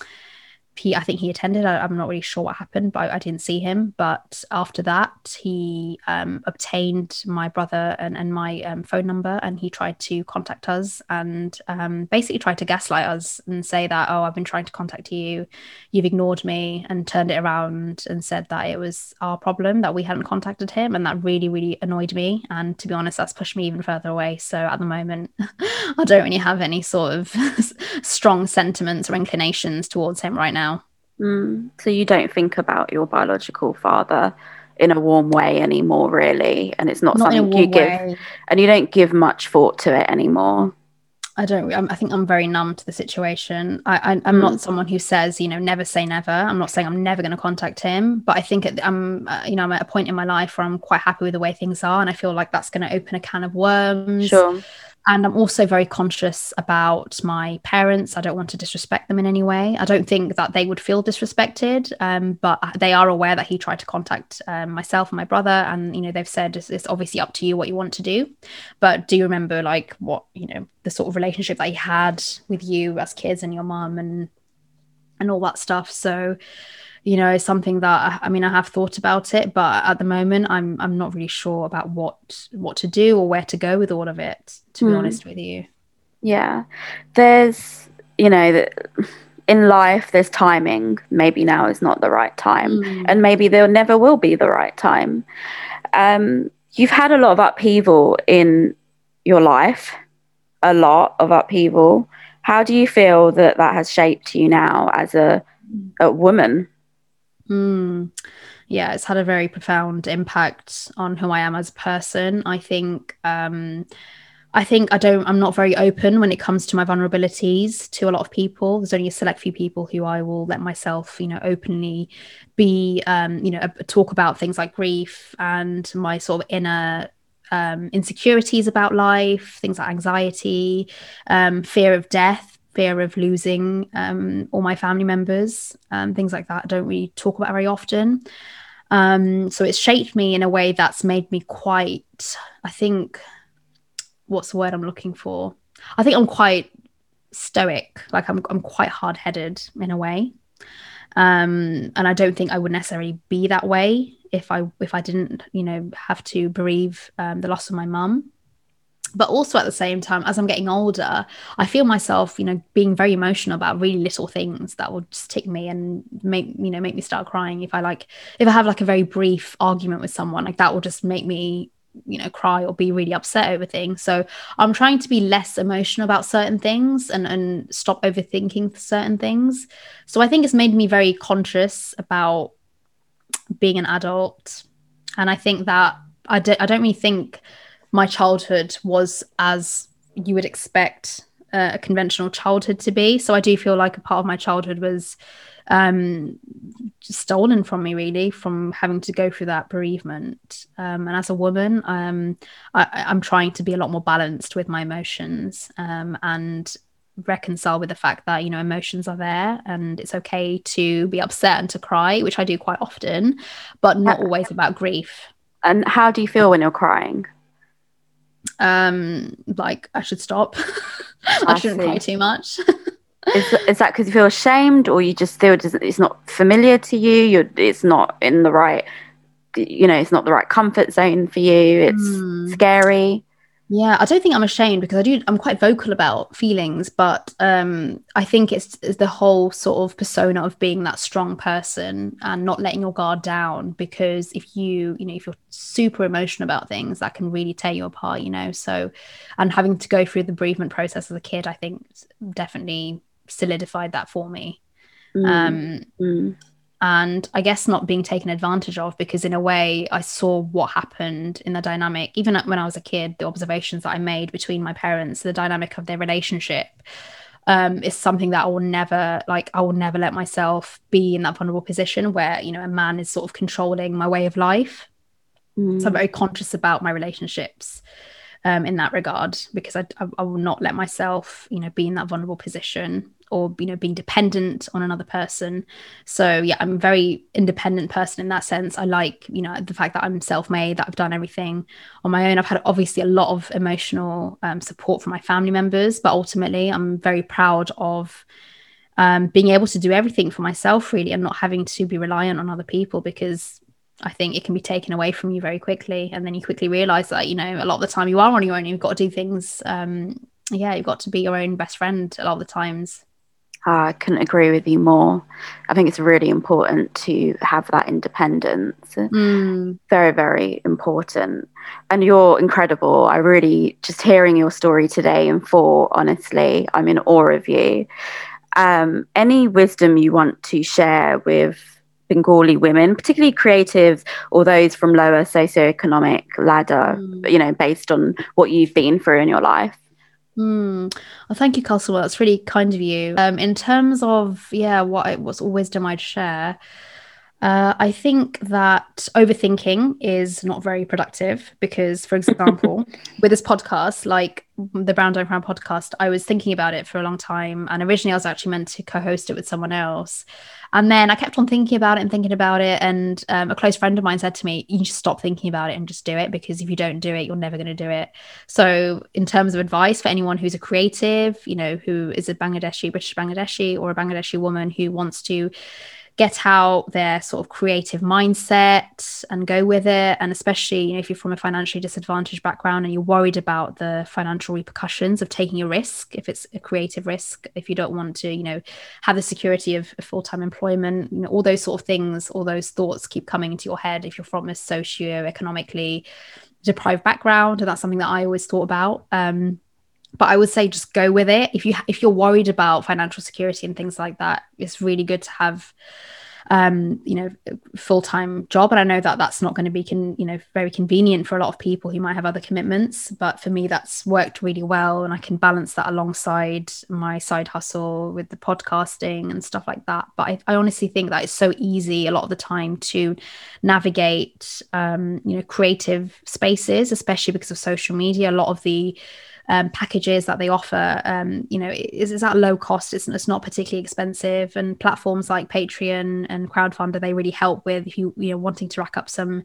he I think he attended. I, am not really sure what happened, but I, I, didn't see him. But after that, he um, obtained my brother and, and my um, phone number, and he tried to contact us and um, basically tried to gaslight us and say that oh I've been trying to contact you, you've ignored me, and turned it around and said that it was our problem that we hadn't contacted him, and that really really annoyed me. And to be honest, that's pushed me even further away. So at the moment, I don't really have any sort of strong sentiments or inclinations towards him right now now. Mm. So you don't think about your biological father in a warm way anymore, really, and it's not, not something you give, way. and you don't give much thought to it anymore. I don't. I'm, i think I'm very numb to the situation. I, I, am mm. not someone who says, you know, never say never. I'm not saying I'm never going to contact him, but I think I'm, uh, you know, I'm at a point in my life where I'm quite happy with the way things are, and I feel like that's going to open a can of worms. Sure and I'm also very conscious about my parents. I don't want to disrespect them in any way. I don't think that they would feel disrespected, um, but they are aware that he tried to contact um, myself and my brother, and you know they've said it's, it's, obviously up to you what you want to do. But do you remember like what you know the sort of relationship that he had with you as kids and your mum and and all that stuff? So you know something that I mean I have thought about it but at the moment I'm I'm not really sure about what what to do or where to go with all of it to be mm. honest with you. Yeah. There's you know in life there's timing. Maybe now is not the right time mm. and maybe there never will be the right time. Um you've had a lot of upheaval in your life a lot of upheaval. How do you feel that that has shaped you now as a a woman Mm. Yeah, it's had a very profound impact on who I am as a person. I think um I think I don't I'm not very open when it comes to my vulnerabilities to a lot of people. There's only a select few people who I will let myself, you know, openly be um, you know, talk about things like grief and my sort of inner um, insecurities about life, things like anxiety, um, fear of death fear of losing um, all my family members, um, things like that. Don't really talk about very often. Um, so it's shaped me in a way that's made me quite, I think, what's the word I'm looking for? I think I'm quite stoic, like I'm, I'm quite hard headed in a way. Um, and I don't think I would necessarily be that way if I if I didn't, you know, have to bereave um, the loss of my mum. But also at the same time as i'm getting older i feel myself you know being very emotional about really little things that will just tick me and make you know make me start crying. If i like if i have like a very brief argument with someone like that will just make me you know cry or be really upset over things. So i'm trying to be less emotional about certain things and and stop overthinking certain things. So i think it's made me very conscious about being an adult. And i think that i, don't really think my childhood was as you would expect uh, a conventional childhood to be. So I do feel like a part of my childhood was um, stolen from me, really, from having to go through that bereavement. Um, and as a woman, um, I, am trying to be a lot more balanced with my emotions um, and reconcile with the fact that you know emotions are there and it's okay to be upset and to cry which i do quite often but not always about grief and how do you feel when you're crying um like i should stop. I, I shouldn't see. cry too much. Is, is that because you feel ashamed or you just feel it's not familiar to you? You're it's not in the right you know it's not the right comfort zone for you? It's mm. scary yeah, I don't think I'm ashamed because I do. I'm quite vocal about feelings, but um, I think it's, it's, the whole sort of persona of being that strong person and not letting your guard down. Because if you, you know, if you're super emotional about things, that can really tear you apart. You know, so and having to go through the bereavement process as a kid, I think definitely solidified that for me. Mm. Um, mm and I guess not being taken advantage of because in a way I saw what happened in the dynamic even when I was a kid the observations that I made between my parents the dynamic of their relationship um, is something that I will never like I will never let myself be in that vulnerable position where you know a man is sort of controlling my way of life mm. so I'm very conscious about my relationships um, in that regard because I, I, I will not let myself you know be in that vulnerable position or you know being dependent on another person so yeah i'm a very independent person in that sense i like you know the fact that i'm self-made that i've done everything on my own i've had obviously a lot of emotional um, support from my family members but ultimately i'm very proud of um, being able to do everything for myself really and not having to be reliant on other people because I think it can be taken away from you very quickly, and then you quickly realize that you know a lot of the time you are on your own. You've got to do things. Um, yeah, you've got to be your own best friend a lot of the times. I couldn't agree with you more. I think it's really important to have that independence. Mm. Very, very important. And you're incredible. I really, just hearing your story today and for, honestly, I'm in awe of you. Um, any wisdom you want to share with Bengali women, particularly creatives or those from lower socioeconomic ladder, mm. you know, based on what you've been through in your life? Mm. Well, thank you, Castle. That's really kind of you. Um, in terms of yeah, what what's wisdom I'd share. Uh, I think that overthinking is not very productive because, for example, with this podcast, like the Brown Don't Frown podcast, I was thinking about it for a long time. And originally, I was actually meant to co host it with someone else. And then I kept on thinking about it and thinking about it. And um, a close friend of mine said to me, You just stop thinking about it and just do it because if you don't do it, you're never going to do it. So, in terms of advice for anyone who's a creative, you know, who is a Bangladeshi, British Bangladeshi, or a Bangladeshi woman who wants to get out their sort of creative mindset and go with it. And especially, you know, if you're from a financially disadvantaged background and you're worried about the financial repercussions of taking a risk, if it's a creative risk, if you don't want to, you know, have the security of, full-time employment, you know, all those sort of things, all those thoughts keep coming into your head if you're from a socio-economically deprived background. And that's something that I always thought about. Um, but I would say just go with it. If you if you're worried about financial security and things like that, it's really good to have um, you know, full time job. And I know that that's not going to be, con- you know, very convenient for a lot of people who might have other commitments. But for me, that's worked really well, and I can balance that alongside my side hustle with the podcasting and stuff like that. But I, I honestly think that it's so easy a lot of the time to navigate, um, you know, creative spaces, especially because of social media. A lot of the um, packages that they offer, um, you know, is, is at low cost. It's, it's not particularly expensive, and platforms like Patreon and Crowdfunder they really help with if you you know wanting to rack up some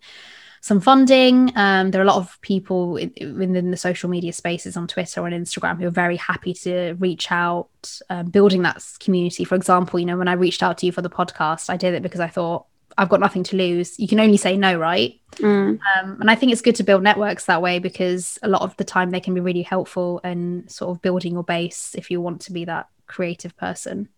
some funding. Um, there are a lot of people within the social media spaces on Twitter and Instagram who are very happy to reach out, um, building that community. For example, you know, when I reached out to you for the podcast, I did it because I thought I've got nothing to lose. You can only say no, right? Mm. Um, and I think it's good to build networks that way because a lot of the time they can be really helpful and sort of building your base if you want to be that creative person.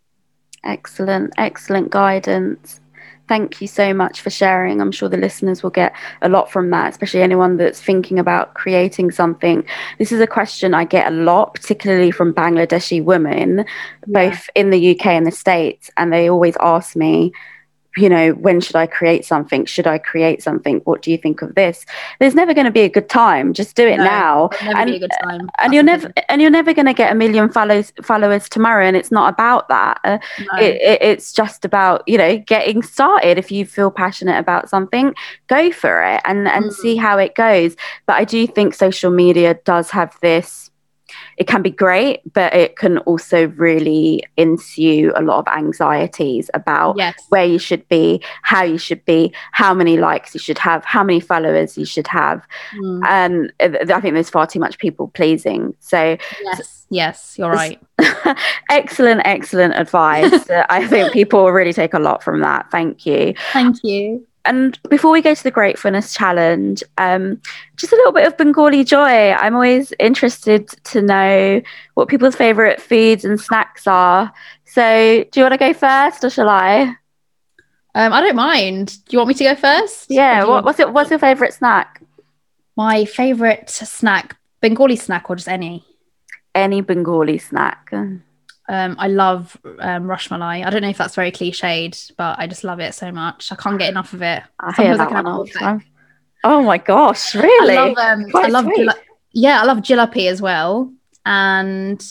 Excellent, excellent guidance. Thank you so much for sharing. I'm sure the listeners will get a lot from that, especially anyone that's thinking about creating something. This is a question I get a lot, particularly from Bangladeshi women, both in the UK and the States. And they always ask me, you know, when should I create something? Should I create something? What do you think of this? There's never going to be a good time. Just do it No, now. and be a good time. and you're never and you're never going to get a million follows followers tomorrow. And it's not about that. Uh, No. it, it, it's just about you know getting started. If you feel passionate about something, go for it and and see how it goes. But I do think social media does have this it can be great, but it can also really ensue a lot of anxieties about Yes. where you should be, how you should be, how many likes you should have, how many followers you should have. Mm. And uh, I think there's far too much people pleasing. So, Yes, yes, you're right. excellent, excellent advice. I think people will really take a lot from that. Thank you. Thank you. And before we go to the gratefulness challenge, um, just a little bit of Bengali joy. I'm always interested to know what people's favorite foods and snacks are. So, do you want to go first, or shall I? Um, I don't mind. Do you want me to go first? Yeah. What, what's it? What's your favorite snack? my favorite snack? Bengali snack or just any? Any Bengali snack? Um, I love um, rashmalai. I don't know if that's very cliched, but I just love it so much. I can't get enough of it. I Sometimes I that can one have all all the day. time. Oh my gosh! Really? I love um, I love yeah, I love jalapi as well, and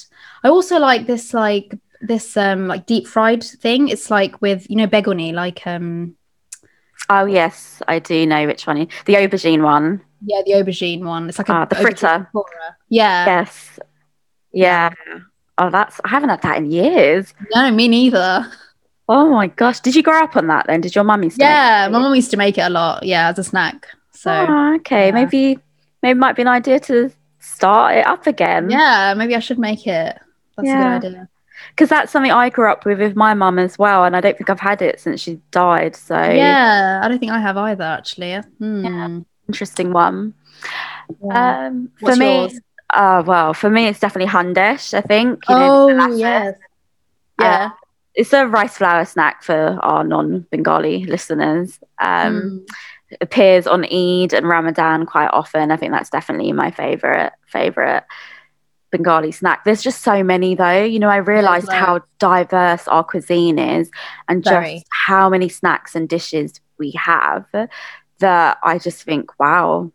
I also like this like this um like deep fried thing. It's like with you know beguni, like um Oh yes, I do know which one. You, the aubergine one. yeah the aubergine one. It's like a Ah, the fritter. Yeah, Yes. Yeah. Oh, that's. I haven't had that in years. no, me neither. Oh my gosh! Did you grow up on that then? Did your mum used to? make Yeah, it? my mum used to make it a lot. Yeah, as a snack. So Oh, okay. yeah. Maybe maybe it might be an idea to start it up again. yeah, maybe I should make it. That's Yeah. a good idea. Because that's something I grew up with with my mum as well, and I don't think I've had it since she died. So Yeah, I don't think I have either actually. Hmm. interesting one. Yeah. Um, for What's me, yours? Uh, well, for me, it's definitely handesh. I think. you know, oh yes. Uh, Yeah. it's a rice flour snack for our non-Bengali listeners. Um, Mm. appears on Eid and Ramadan quite often. I think that's definitely my favorite favorite Bengali snack. There's just so many though. You know, I realized how diverse our cuisine is and Very. just how many snacks and dishes we have that I just think, wow,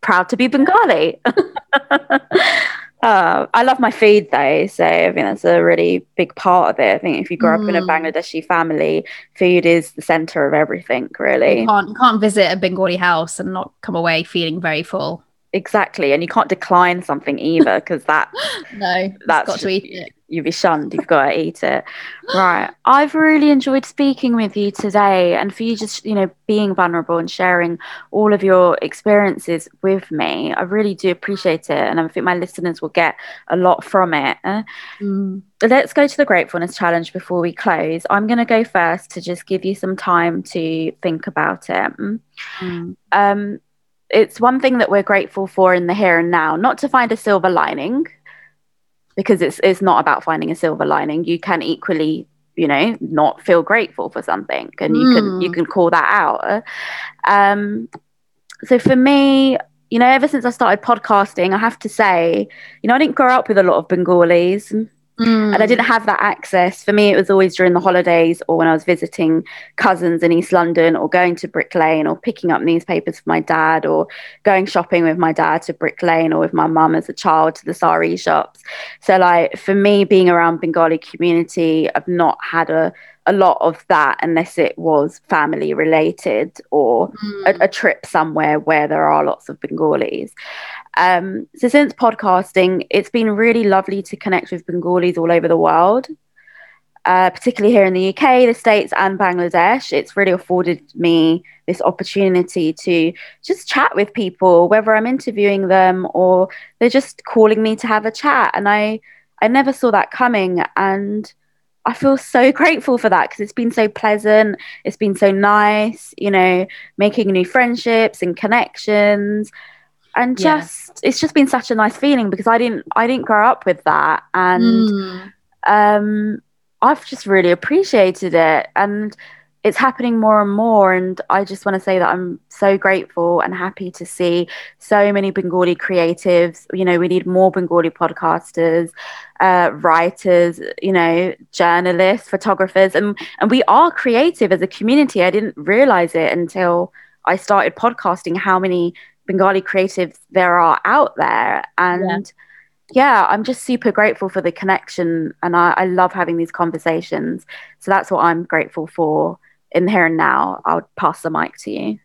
proud to be Bengali. Uh, I love my food though, so I think that's a really big part of it. I think if you grow up in a Mm. Bangladeshi family, food is the center of everything, really. You can't, you can't visit a Bengali house and not come away feeling very full. Exactly, and you can't decline something either because that No, that's got to eat it. You'll be shunned. You've got to eat it. Right. I've really enjoyed speaking with you today, and for you just you know being vulnerable and sharing all of your experiences with me. I really do appreciate it, and I think my listeners will get a lot from it. Mm. let's go to the gratefulness challenge before we close. I'm going to go first to just give you some time to think about it. Mm. Um, it's one thing that we're grateful for in the here and now, not to find a silver lining, because it's it's not about finding a silver lining. You can equally, you know, not feel grateful for something, and you can you Mm. can call that out. Um, so for me, you know, ever since I started podcasting, I have to say, you know, I didn't grow up with a lot of Bengalis Mm. and I didn't have that access. For me, it was always during the holidays or when I was visiting cousins in East London or going to Brick Lane or picking up newspapers for my dad or going shopping with my dad to Brick Lane or with my mum as a child to the sari shops. So, like, for me, being around Bengali community, I've not had a, a lot of that unless it was family related or Mm. a, a trip somewhere where there are lots of Bengalis. Um, so since podcasting, it's been really lovely to connect with Bengalis all over the world, uh, particularly here in the UK, the States, and Bangladesh. It's really afforded me this opportunity to just chat with people, whether I'm interviewing them or they're just calling me to have a chat. And I, I never saw that coming, and I feel so grateful for that because it's been so pleasant. It's been so nice, you know, making new friendships and connections. And just yeah. it's just been such a nice feeling because I didn't I didn't grow up with that. And mm. um I've just really appreciated it. And it's happening more and more and i just want to say that i'm so grateful and happy to see so many bengali creatives you know we need more bengali podcasters uh, writers you know journalists photographers and and we are creative as a community i didn't realize it until i started podcasting how many bengali creatives there are out there and yeah. yeah i'm just super grateful for the connection and I, I love having these conversations so that's what i'm grateful for in the here and now, I'll pass the mic to you.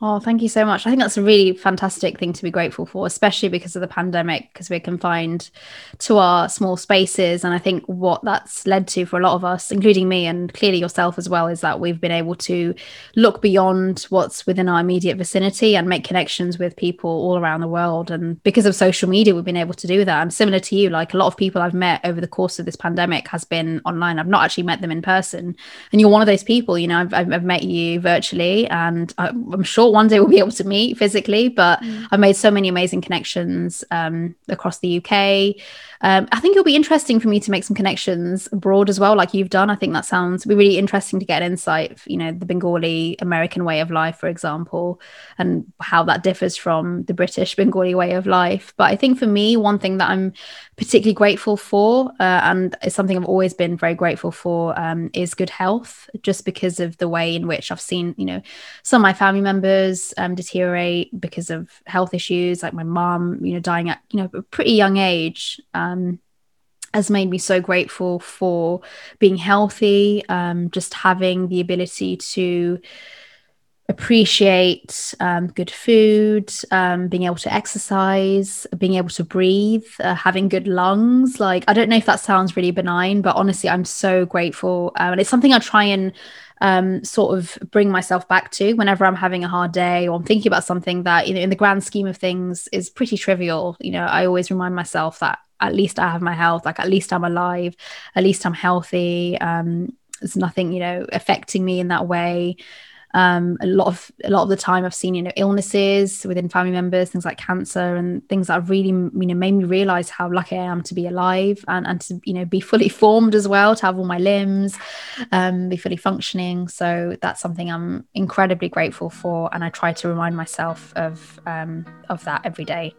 Oh, thank you so much. I think that's a really fantastic thing to be grateful for, especially because of the pandemic, because we're confined to our small spaces. And I think what that's led to for a lot of us, including me and clearly yourself as well, is that we've been able to look beyond what's within our immediate vicinity and make connections with people all around the world. And because of social media, we've been able to do that. And similar to you, like a lot of people I've met over the course of this pandemic has been online. I've not actually met them in person. And you're one of those people, you know, I've, I've met you virtually and I'm sure one day we'll be able to meet physically, but mm. I've made so many amazing connections um, across the UK. Um, I think it'll be interesting for me to make some connections abroad as well, like you've done. I think that sounds be really interesting to get an insight, you know, the Bengali American way of life, for example, and how that differs from the British Bengali way of life. But I think for me, one thing that I'm particularly grateful for, uh, and it's something I've always been very grateful for, um, is good health, just because of the way in which I've seen, you know, some of my family members um, deteriorate because of health issues, like my mom, you know, dying at, you know, a pretty young age. Um, has made me so grateful for being healthy, um, just having the ability to appreciate um, good food, um, being able to exercise, being able to breathe, uh, having good lungs. Like, I don't know if that sounds really benign, but honestly, I'm so grateful. Um, and it's something I try and um, sort of bring myself back to whenever I'm having a hard day or I'm thinking about something that, you know, in the grand scheme of things is pretty trivial. You know, I always remind myself that at least I have my health, like at least I'm alive, at least I'm healthy. Um, there's nothing, you know, affecting me in that way. Um, a lot of a lot of the time I've seen you know illnesses within family members, things like cancer and things that have really you know made me realize how lucky I am to be alive and and to you know be fully formed as well, to have all my limbs, um, be fully functioning. So that's something I'm incredibly grateful for, and I try to remind myself of um, of that every day.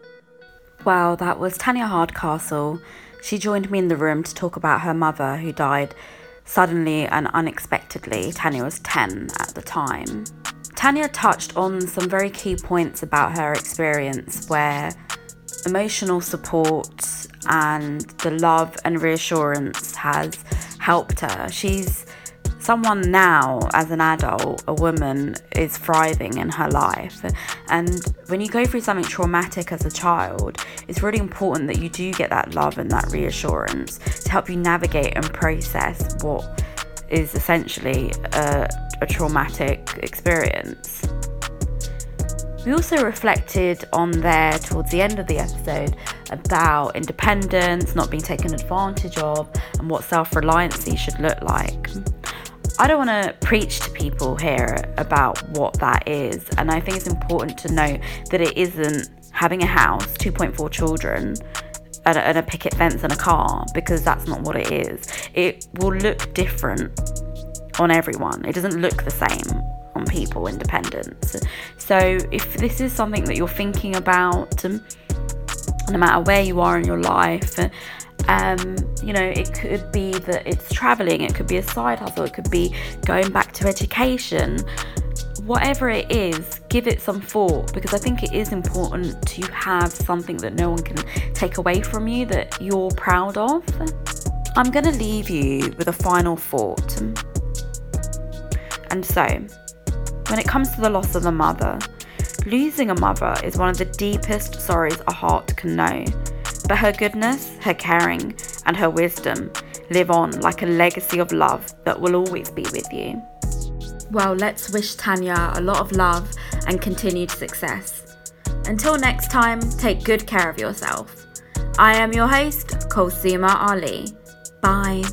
Well, that was Tanya Hardcastle. She joined me in the room to talk about her mother who died suddenly and unexpectedly. Tanya was 10 at the time. Tanya touched on some very key points about her experience where emotional support and the love and reassurance has helped her. She's someone now, as an adult, a woman, is thriving in her life. And when you go through something traumatic as a child, it's really important that you do get that love and that reassurance to help you navigate and process what is essentially a, a traumatic experience. We also reflected on there towards the end of the episode about independence, not being taken advantage of, and what self reliance should look like. I don't want to preach to people here about what that is. And I think it's important to note that it isn't having a house, 2.4 children, and a, and a picket fence and a car, because that's not what it is. It will look different on everyone, it doesn't look the same on people, independence. So if this is something that you're thinking about, um, no matter where you are in your life, um, you know, it could be that it's traveling, it could be a side hustle, it could be going back to education. Whatever it is, give it some thought because I think it is important to have something that no one can take away from you that you're proud of. I'm going to leave you with a final thought. And so, when it comes to the loss of a mother, losing a mother is one of the deepest sorrows a heart can know. But her goodness, her caring, and her wisdom live on like a legacy of love that will always be with you. Well, let's wish Tanya a lot of love and continued success. Until next time, take good care of yourself. I am your host, Kulsuma Ali. Bye.